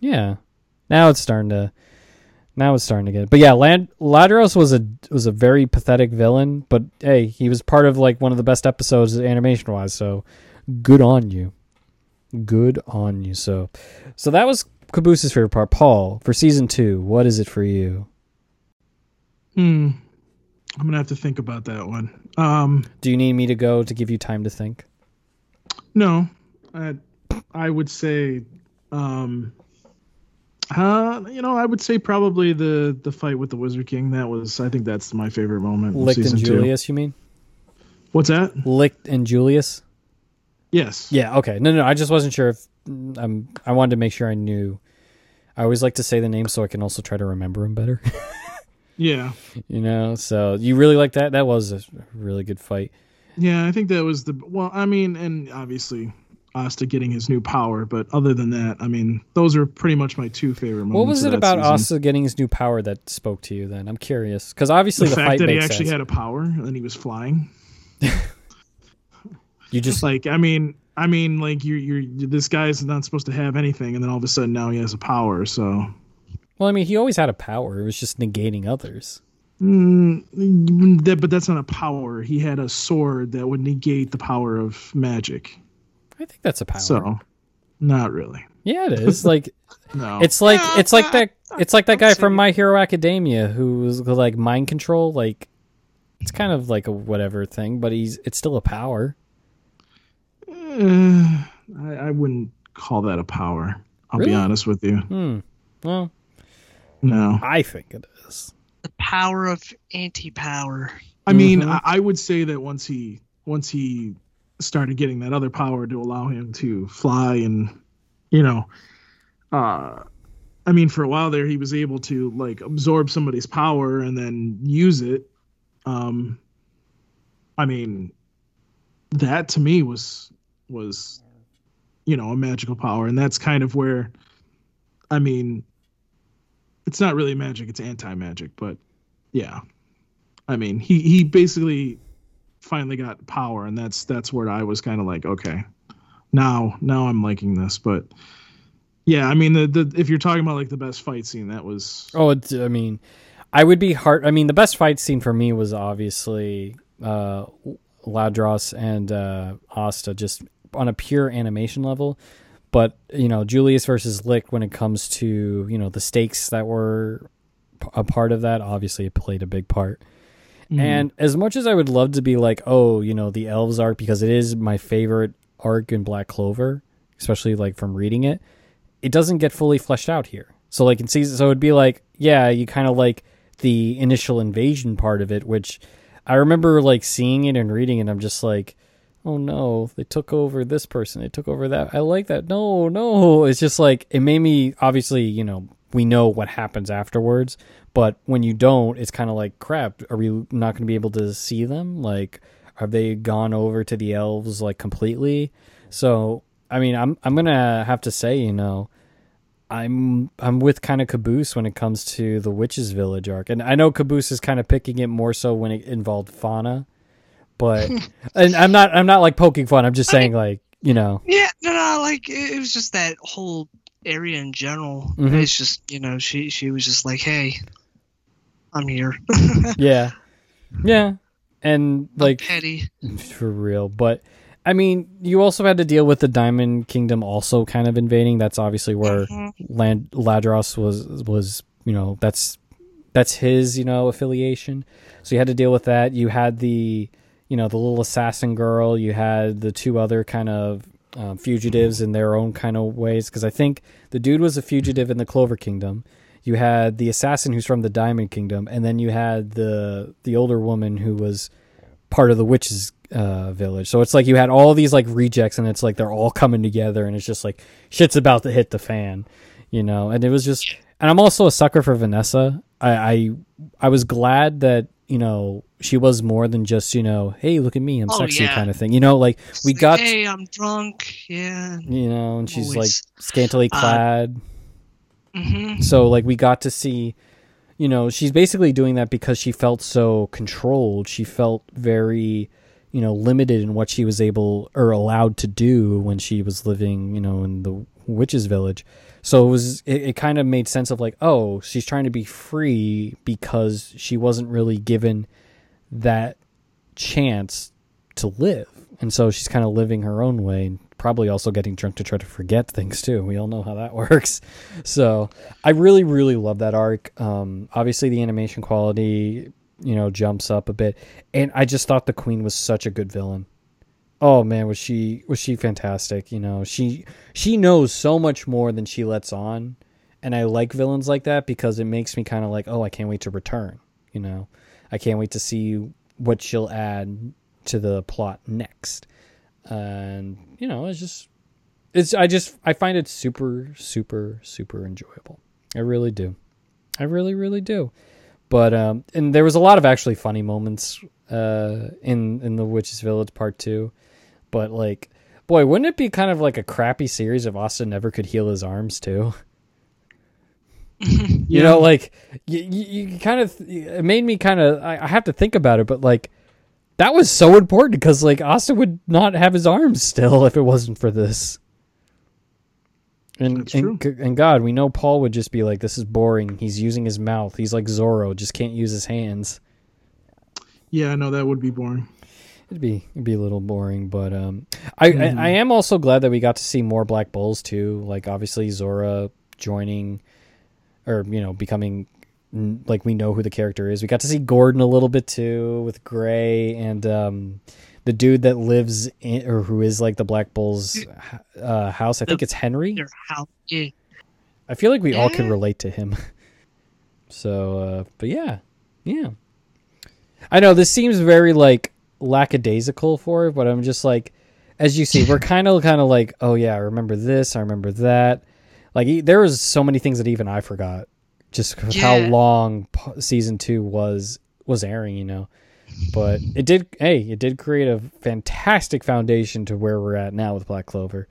Yeah. Now it's starting to now it's starting to get. But yeah, Land Ladros was a was a very pathetic villain, but hey, he was part of like one of the best episodes animation wise, so good on you. Good on you. So so that was Caboose's favorite part. Paul, for season two, what is it for you? Hmm. I'm gonna have to think about that one. Um, Do you need me to go to give you time to think? no, I, I would say, um, uh, you know, I would say probably the the fight with the Wizard King. That was, I think, that's my favorite moment. season and two. Julius, you mean? What's that? Licht and Julius? Yes. Yeah, okay. No, no, I just wasn't sure if um, I wanted to make sure I knew. I always like to say the name so I can also try to remember him better. Yeah. you know, so you really like that? That was a really good fight. Yeah, I think that was the well. I mean, and obviously Asta getting his new power, but other than that, I mean, those are pretty much my two favorite moments. What was it about season. Asta getting his new power that spoke to you? Then I'm curious because obviously The, the, fact fight that he actually sense. had a power and he was flying. you just Like, I mean, I mean, like you're you're this guy's not supposed to have anything, and then all of a sudden now he has a power. So, well, I mean, he always had a power. It was just negating others. mm, that, but that's not a power. He had a sword that would negate the power of magic. I think that's a power. So, not really. yeah, it is. Like No. it's like it's like that. It's like that guy from My Hero Academia who was like mind control. Like it's kind of like a whatever thing, but he's it's still a power. Uh, I, I wouldn't call that a power. I'll Really? be honest with you. Hmm. Well, No. I think it is. The power of anti-power. I mean, Mhm. I, I would say that once he once he started getting that other power to allow him to fly and you know, uh, I mean, for a while there, he was able to like absorb somebody's power and then use it. Um, I mean, that to me was was you know a magical power, and that's kind of where, I mean, it's not really magic; it's anti-magic, but yeah. I mean, he he basically finally got power, and that's that's where I was kind of like, okay, now now I'm liking this. But yeah, I mean, the the if you're talking about like the best fight scene, that was Oh, it's, I mean, I would be hard. I mean, the best fight scene for me was obviously uh, Ladros and uh, Asta, just on a pure animation level. But you know, Julius versus Licht, when it comes to you know the stakes that were a part of that, obviously it played a big part. Mm. And as much as I would love to be like, oh, you know, the elves arc because it is my favorite arc in Black Clover, especially like from reading it, it doesn't get fully fleshed out here. So like in season, so it'd be like, yeah, you kind of like the initial invasion part of it, which I remember like seeing it and reading it. I'm just like, oh no, they took over this person, they took over that. I like that. No, no, it's just like it made me obviously, you know, we know what happens afterwards, but when you don't, it's kind of like crap. Are we not going to be able to see them? Like, have they gone over to the elves like completely? So, I mean, I'm I'm gonna have to say, you know, I'm I'm with kind of Caboose when it comes to the Witches Village arc, and I know Caboose is kind of picking it more so when it involved Fana, but and I'm not I'm not like poking fun. I'm just saying like you know Yeah, no, no, like it, was just that whole area in general. Mhm. It's just you know she she was just like, hey, I'm here. yeah yeah and like petty. for real. But I mean, you also had to deal with the Diamond Kingdom also kind of invading. That's obviously where Mhm. Land Ladros was was you know that's that's his you know affiliation. So you had to deal with that. You had the you know the little assassin girl. You had the two other kind of um, fugitives in their own kind of ways. Because I think the dude was a fugitive in the Clover Kingdom. You had the assassin who's from the Diamond Kingdom, and then you had the the older woman who was part of the witches uh, village. So it's like you had all these like rejects, and it's like they're all coming together, and it's just like shit's about to hit the fan, you know. And it was just, and I'm also a sucker for Vanessa. I I, I was glad that you know she was more than just you know, hey, look at me, I'm Oh, sexy yeah. kind of thing. You know, like we like, got, Hey, I'm drunk. Yeah. you know, and she's like Always. scantily Uh, clad. hmm So like we got to see, you know, she's basically doing that because she felt so controlled. She felt very, you know, limited in what she was able or allowed to do when she was living, you know, in the witches village. So it was it, it kind of made sense of like, oh, she's trying to be free because she wasn't really given that chance to live. And so she's kind of living her own way and probably also getting drunk to try to forget things too. We all know how that works. So I really, really love that arc. Um, obviously, the animation quality, you know, jumps up a bit, and I just thought the Queen was such a good villain. Oh man, was she was she fantastic? You know, she she knows so much more than she lets on, and I like villains like that because it makes me kind of like, oh, I can't wait to return. You know, I can't wait to see what she'll add to the plot next. And you know, it's just it's I just I find it super super super enjoyable. I really do. I really really do. But um and there was a lot of actually funny moments uh in in the Witches Village part 2. But like boy, wouldn't it be kind of like a crappy series if Asta never could heal his arms too? You Yeah. know, like you, you, you kind of it made me kind of I, I have to think about it, but like that was so important because like Asta would not have his arms still if it wasn't for this. And and, and God, we know Paul would just be like, "This is boring." He's using his mouth. He's like Zoro, just can't use his hands. Yeah, I know that would be boring. It'd be it'd be a little boring, but um, I, Mhm. I I am also glad that we got to see more Black Bulls too. Like obviously Zora joining, or you know becoming mm, like we know who the character is. We got to see Gordon a little bit too with Gray and um, the dude that lives in or who is like the Black Bulls uh, house. I think it's Henry. Your house. Yeah. I feel like we all can relate to him. so, uh, but yeah, yeah. I know this seems very like lackadaisical for it, but I'm just like, as you see, we're kind of kind of like, oh yeah, I remember this, I remember that. Like there was so many things that even I forgot, just 'cause how long season two was was airing, you know. But it did. Hey, it did create a fantastic foundation to where we're at now with Black Clover.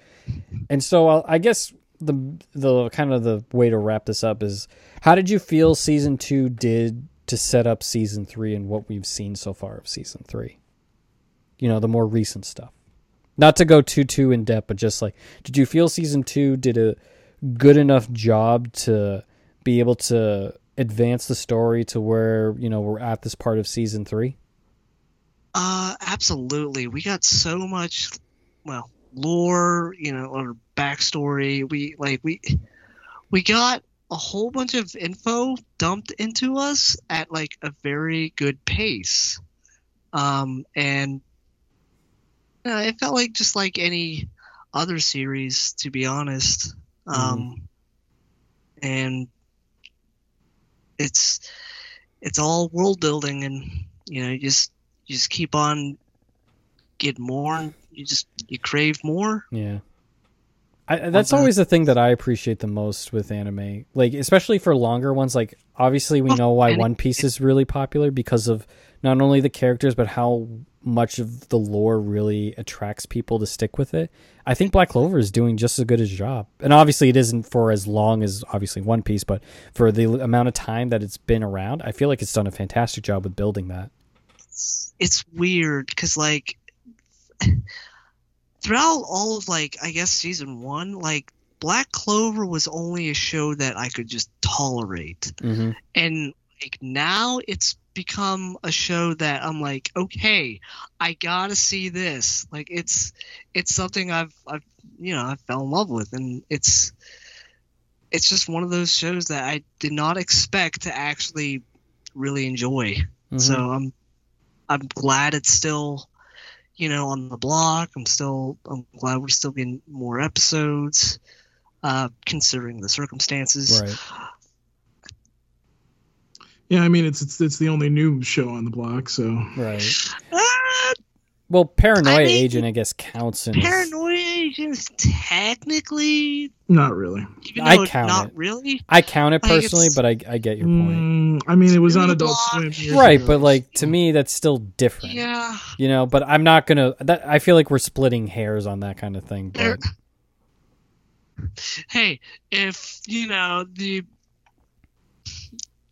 And so I'll, I guess the the kind of the way to wrap this up is how did you feel season two did to set up season three and what we've seen so far of season three? You know, the more recent stuff. Not to go too too in depth, but just like, did you feel season two did a good enough job to be able to advance the story to where you know we're at this part of season three? Uh, absolutely. We got so much, well, lore, you know, or backstory. We like we we got a whole bunch of info dumped into us at like a very good pace. Um, and uh, it felt like just like any other series, to be honest. Um, and it's it's all world building, and you know, you just you just keep on get more. and You just you crave more. Yeah. I, that's that. always the thing that I appreciate the most with anime, like especially for longer ones. Like obviously we know why One Piece is really popular because of not only the characters but how much of the lore really attracts people to stick with it. I think Black Clover is doing just as good a job, and obviously it isn't for as long as obviously One Piece, but for the amount of time that it's been around, I feel like it's done a fantastic job with building that. it's weird because like throughout all of like I guess season one, like Black Clover was only a show that I could just tolerate, Mm-hmm. and like now it's become a show that I'm like, okay, I gotta see this. Like it's it's something I've I've you know I fell in love with, and it's it's just one of those shows that I did not expect to actually really enjoy. So I'm I'm glad it's still you know on the block. I'm still I'm glad we're still getting more episodes uh considering the circumstances. right. Yeah, I mean it's it's it's the only new show on the block, so Right. Ah, Well, Paranoia I mean, Agent, I guess, counts in. as- Paranoia Agents technically not really. I though count not it. really. I count it personally, it's- but I, I get your point. Mm, I mean, it was on Adult Swim. Right, ago. but like to me, that's still different. Yeah. You know, but I'm not gonna. That I feel like we're splitting hairs on that kind of thing. But Hey, if you know the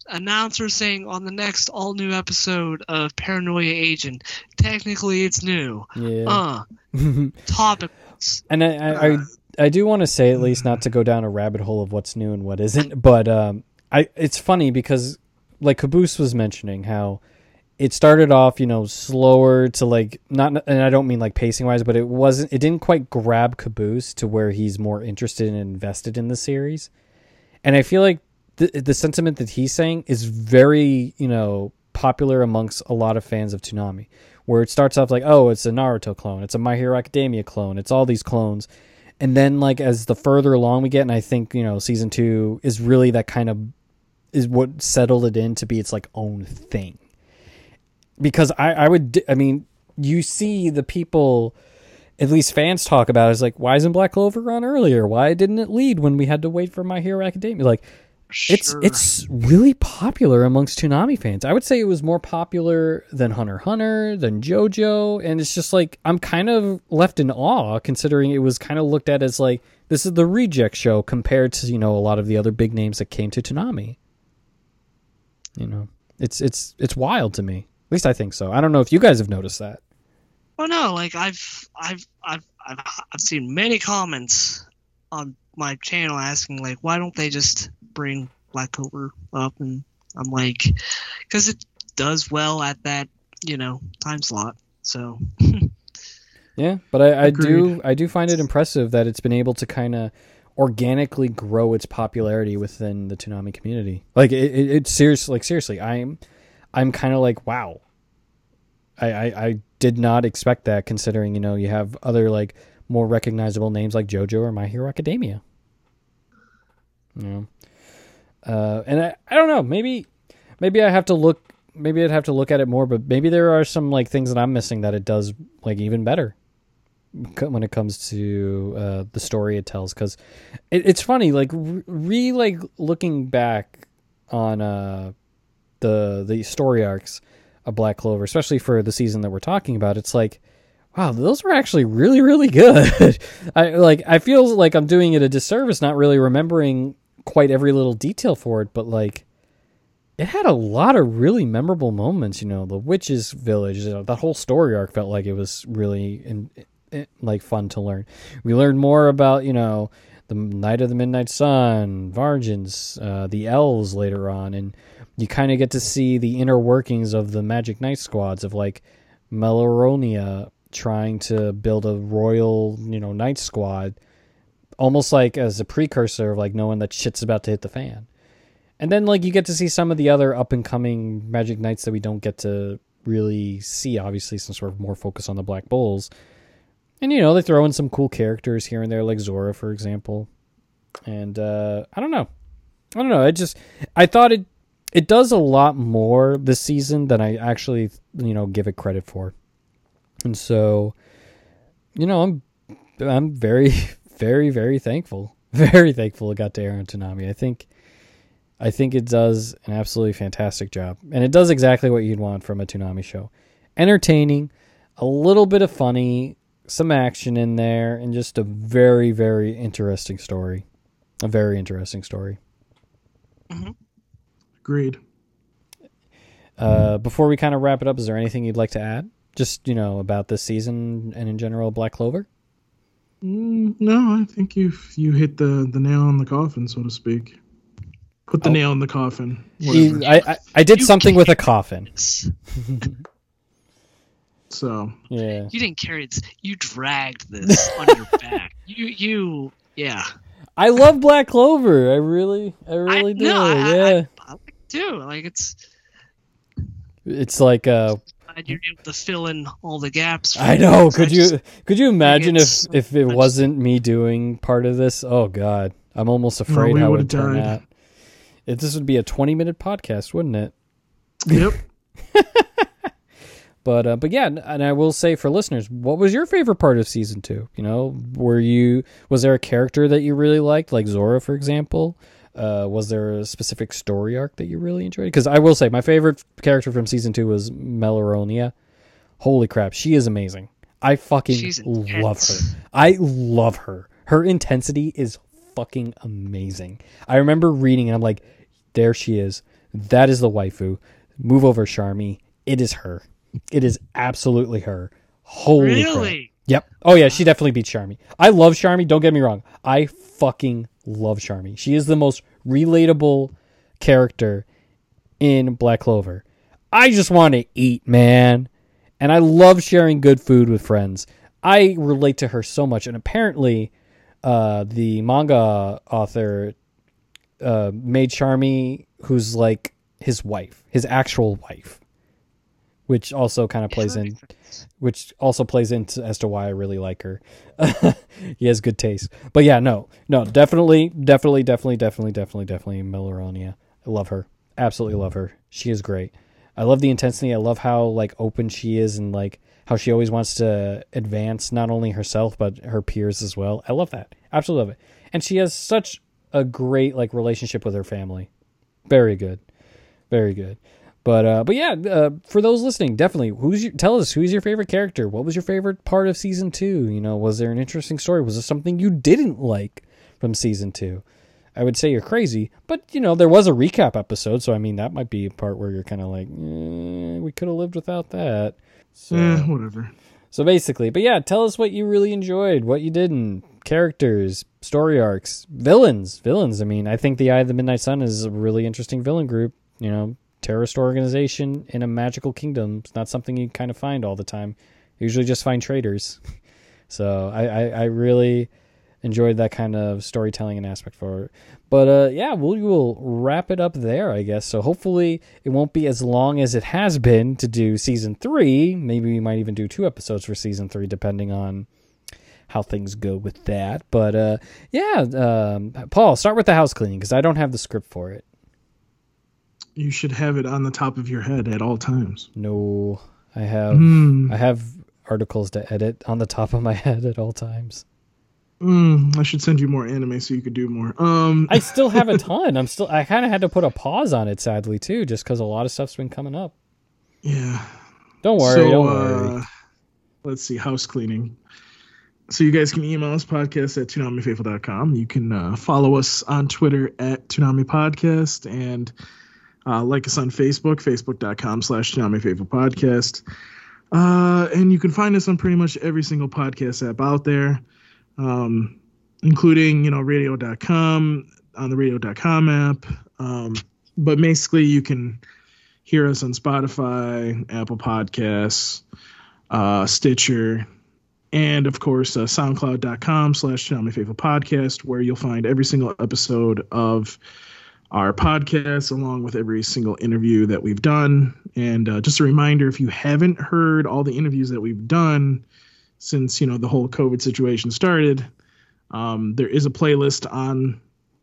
announcer saying on the next all new episode of Paranoia Agent, technically it's new. yeah, Uh topics. and I I, I, I do want to say at least not to go down a rabbit hole of what's new and what isn't. But um, I it's funny because like Caboose was mentioning how it started off, you know, slower to like not, and I don't mean like pacing wise, but it wasn't, it didn't quite grab Caboose to where he's more interested and invested in the series. And I feel like the the sentiment that he's saying is very, you know, popular amongst a lot of fans of Toonami, where it starts off like, oh, it's a Naruto clone, it's a My Hero Academia clone, it's all these clones. And then like as the further along we get, and I think, you know, season two is really that kind of is what settled it in to be its like own thing. Because I, I would I mean you see the people at least fans talk about it, is like why isn't Black Clover on earlier? Why didn't it lead when we had to wait for My Hero Academia? Like Sure. it's really popular amongst Toonami fans I would say it was more popular than Hunter Hunter than JoJo and it's just like I'm kind of left in awe considering it was kind of looked at as like this is the reject show compared to you know a lot of the other big names that came to Toonami you know it's it's it's wild to me at least I think so. I don't know if you guys have noticed that. Well, no, like I've I've I've I've I've seen many comments on my channel asking like, why don't they just bring Black Clover up? And I'm like, because it does well at that you know time slot. So Yeah, but I, I do I do find it impressive that it's been able to kind of organically grow its popularity within the Toonami community. Like it, it, it's serious. Like seriously, I'm I'm kind of like wow. I, I I did not expect that considering you know you have other like more recognizable names like JoJo or My Hero Academia. Know, uh, and I I don't know maybe maybe I have to look maybe I'd have to look at it more, but maybe there are some like things that I'm missing that it does like even better when it comes to uh, the story it tells. Because it, it's funny, like re, like looking back on uh, the the story arcs of Black Clover, especially for the season that we're talking about. It's like. Wow, those were actually really, really good. I like. I feel like I'm doing it a disservice, not really remembering quite every little detail for it. But like, it had a lot of really memorable moments. You know, the witches' village, you know, that whole story arc felt like it was really in, like fun to learn. We learned more about you know the Night of the Midnight Sun, Vargins, uh, the elves later on, and you kind of get to see the inner workings of the Magic Knight squads of like Meloronia trying to build a royal you know knight squad almost like as a precursor of like knowing that shit's about to hit the fan. And then like you get to see some of the other up and coming Magic Knights that we don't get to really see, obviously, since we're more focused on the Black Bulls. And you know, they throw in some cool characters here and there, like Zora, for example. And uh I don't know. I don't know. I just I thought it it does a lot more this season than I actually you know give it credit for. And so you know, I'm I'm very very very thankful. Very thankful it got to air on Toonami. I think I think it does an absolutely fantastic job. And it does exactly what you'd want from a Toonami show. Entertaining, a little bit of funny, some action in there, and just a very, very interesting story. A very interesting story. Agreed. Uh, before we kind of wrap it up, is there anything you'd like to add? Just, you know, about this season and in general, Black Clover? Mm, no, I think you you hit the the nail on the coffin, so to speak. Put the Oh. nail in the coffin. You- I, I, I did You something with a coffin. So Yeah. You didn't carry this. You dragged this on your back. You, you, yeah. I love Black Clover. I really, I really do. no, I- I- yeah. I like it too. Like it's, it's like, uh, glad you're able to fill in all the gaps. for I me, know. 'cause Could I just- you could you imagine if it's- if it I just- wasn't me doing part of this? Oh God, I'm almost afraid we how it would've would turn died. out. If this would be a 20 minute podcast, wouldn't it? yep. But uh, but yeah, and- and I will say for listeners, what was your favorite part of season two? You know, were you was there a character that you really liked, like Zora, for example? Uh, was there a specific story arc that you really enjoyed? Because I will say my favorite character from season two was Melaronia. Holy crap, she is amazing. I fucking love her. I love her. Her intensity is fucking amazing. I remember reading and I'm like, there she is. That is the waifu. Move over, Charmy. It is her. It is absolutely her. Holy crap. really? Yep. Oh yeah, she definitely beats Charmy. I love Charmy. Don't get me wrong. I fucking love Charmy. She is the most relatable character in Black Clover. I just want to eat, man. And I love sharing good food with friends. I relate to her so much. And apparently, uh, the manga author uh, made Charmy, who's like his wife, his actual wife, which also kind of plays in which also plays into as to why I really like her. he has good taste. But yeah, no, no, definitely, definitely, definitely, definitely, definitely, definitely Melaronia. I love her. Absolutely love her. She is great. I love the intensity. I love how like open she is and like how she always wants to advance not only herself but her peers as well. I love that. Absolutely love it. And she has such a great like relationship with her family. Very good. Very good. But uh, but yeah, uh, for those listening, definitely, who's your, tell us who's your favorite character? What was your favorite part of season two? You know, was there an interesting story? Was there something you didn't like from season two? I would say you're crazy, but you know there was a recap episode, so I mean that might be a part where you're kind of like, eh, we could have lived without that. So, Eh, whatever. so basically, but yeah, tell us what you really enjoyed, what you didn't, characters, story arcs, villains, villains. I mean, I think the Eye of the Midnight Sun is a really interesting villain group. You know, terrorist organization in a magical kingdom. It's not something you kind of find all the time. You usually just find traitors. So I, I, I really enjoyed that kind of storytelling and aspect for it. But uh, yeah, we will wrap it up there, I guess. So hopefully it won't be as long as it has been to do season three. Maybe we might even do two episodes for season three, depending on how things go with that. But uh, yeah, um, Paul, start with the house cleaning because I don't have the script for it. You should have it on the top of your head at all times. No, I have Hmm. I have articles to edit on the top of my head at all times. Mm, I should send you more anime so you could do more. Um, I still have a ton. I'm still. I kind of had to put a pause on it, sadly, too, just because a lot of stuff's been coming up. yeah. Don't worry. so, don't worry. Uh, let's see, house cleaning. So you guys can email us podcast at toonamifaithful.com. You can uh, follow us on Twitter at Toonami Podcast and uh, like us on Facebook, facebook.com slash Podcast. Uh, and you can find us on pretty much every single podcast app out there, um, including, you know, radio.com, on the radio.com app. Um, but basically, you can hear us on Spotify, Apple Podcasts, uh, Stitcher, and of course uh, soundcloud.com slash podcast where you'll find every single episode of our podcast along with every single interview that we've done and uh, just a reminder if you haven't heard all the interviews that we've done since you know the whole covid situation started um, there is a playlist on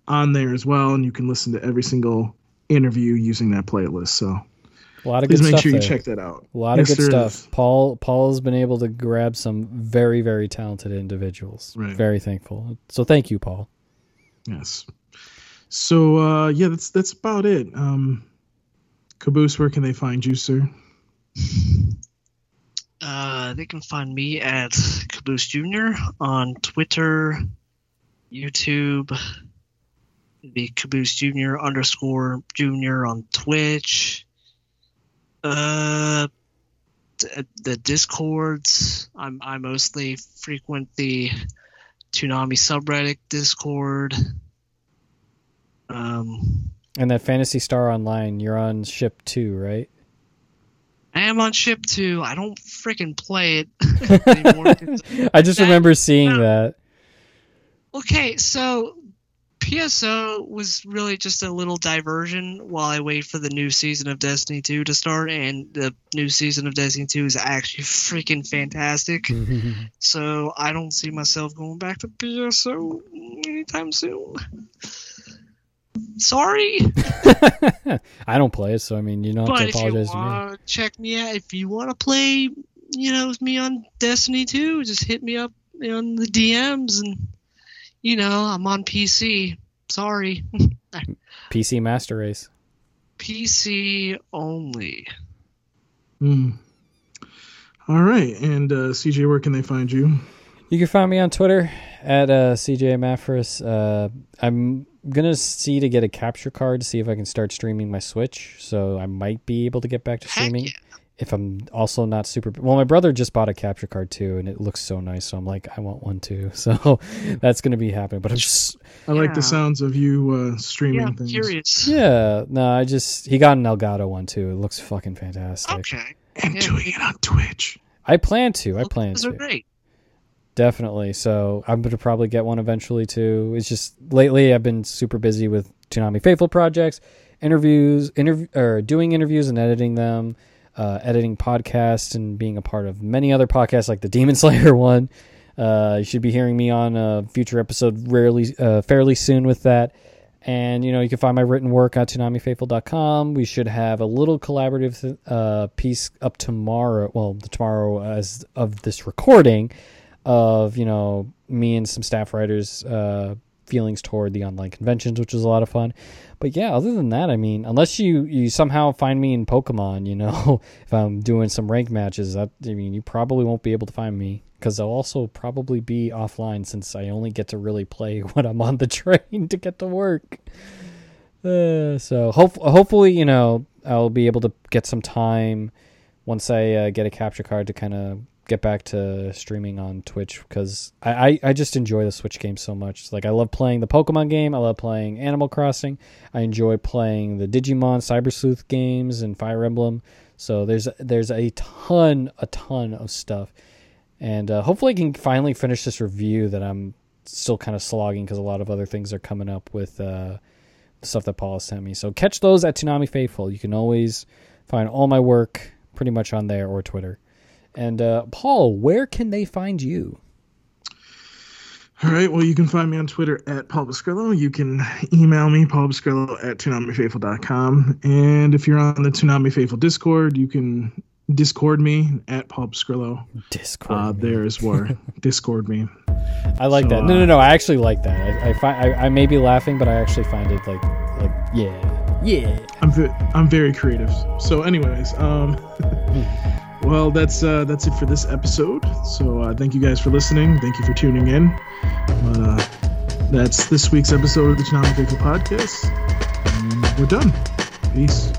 on there as well and you can listen to every single interview using that playlist so A lot of please good make stuff sure you there. check that out A lot Yes, of good stuff. is. Paul Paul has been able to grab some very very talented individuals. Right. Very thankful. So thank you, Paul. Yes. So uh yeah, that's that's about it. Um Caboose, where can they find you, sir? Uh, they can find me at Caboose Jr. on Twitter, YouTube. Be Caboose Jr. underscore Jr. on Twitch. Uh, th- the Discords. I'm I mostly frequent the Toonami subreddit Discord. And that Phantasy Star Online, you're on ship two, right? I am on ship two. I don't freaking play it I just That- remember seeing no. that. Okay, so PSO was really just a little diversion while I wait for the new season of Destiny 2 to start, and the new season of Destiny 2 is actually freaking fantastic. So I don't see myself going back to PSO anytime soon. Sorry, I don't play it, so I mean, you don't but to if you apologize to me. want to check me out, if you want to play, you know, with me on Destiny 2, just hit me up on the DMs, and you know, I'm on PC. Sorry. PC Master Race. PC only. Hmm. All right. And uh CJ, where can they find you? You can find me on Twitter at uh, CJ Maffris. Uh, I'm gonna see to get a capture card to see if I can start streaming my Switch. So I might be able to get back to streaming. yeah. If I'm also not super well, my brother just bought a capture card too, and it looks so nice. So I'm like, I want one too. So that's gonna be happening. But I'm just I like Yeah. the sounds of you uh streaming Yeah, I'm things. curious. yeah. No, I just he got an Elgato one too. It looks fucking fantastic. Okay. And Yeah. doing it on Twitch. I plan to. I plan Those are great. Definitely. So I'm going to probably get one eventually too. It's just lately I've been super busy with Toonami Faithful projects, interviews, interview or doing interviews and editing them, uh, editing podcasts and being a part of many other podcasts like the Demon Slayer one. Uh, you should be hearing me on a future episode rarely, uh, fairly soon with that. And you know you can find my written work at ToonamiFaithful.com. We should have a little collaborative uh, piece up tomorrow. Well, tomorrow as of this recording of you know me and some staff writers uh, feelings toward the online conventions, which was a lot of fun. But yeah, other than that, I mean, unless you you somehow find me in Pokemon, you know, if I'm doing some rank matches, that, I mean, you probably won't be able to find me because I'll also probably be offline since I only get to really play when I'm on the train to get to work. Uh, so hope hopefully you know I'll be able to get some time once I uh, get a capture card to kind of get back to streaming on Twitch because I, I, I just enjoy the Switch game so much. Like I love playing the Pokemon game. I love playing Animal Crossing. I enjoy playing the Digimon Cyber Sleuth games and Fire Emblem. So there's there's a ton a ton of stuff, and uh, hopefully I can finally finish this review that I'm still kind of slogging because a lot of other things are coming up with uh, the stuff that Paul has sent me. So catch those at Toonami Faithful. You can always find all my work pretty much on there or Twitter. And uh, Paul, where can they find you? All right. Well, you can find me on Twitter at Paul Biscrillo. You can email me, Paul Biscrillo at ToonamiFaithful.com. And if you're on the Toonami Faithful Discord, you can Discord me at Paul Biscrillo. Discord. Uh, there is where Discord me. I like so, that. No, uh, no, no. I actually like that. I, I find I, I may be laughing, but I actually find it like like yeah, yeah. I'm ve- I'm very creative. So, anyways, um, well, that's uh, that's it for this episode. So, uh, thank you guys for listening. Thank you for tuning in. Uh, that's this week's episode of the Toonami Faithful Podcast. And we're done. Peace.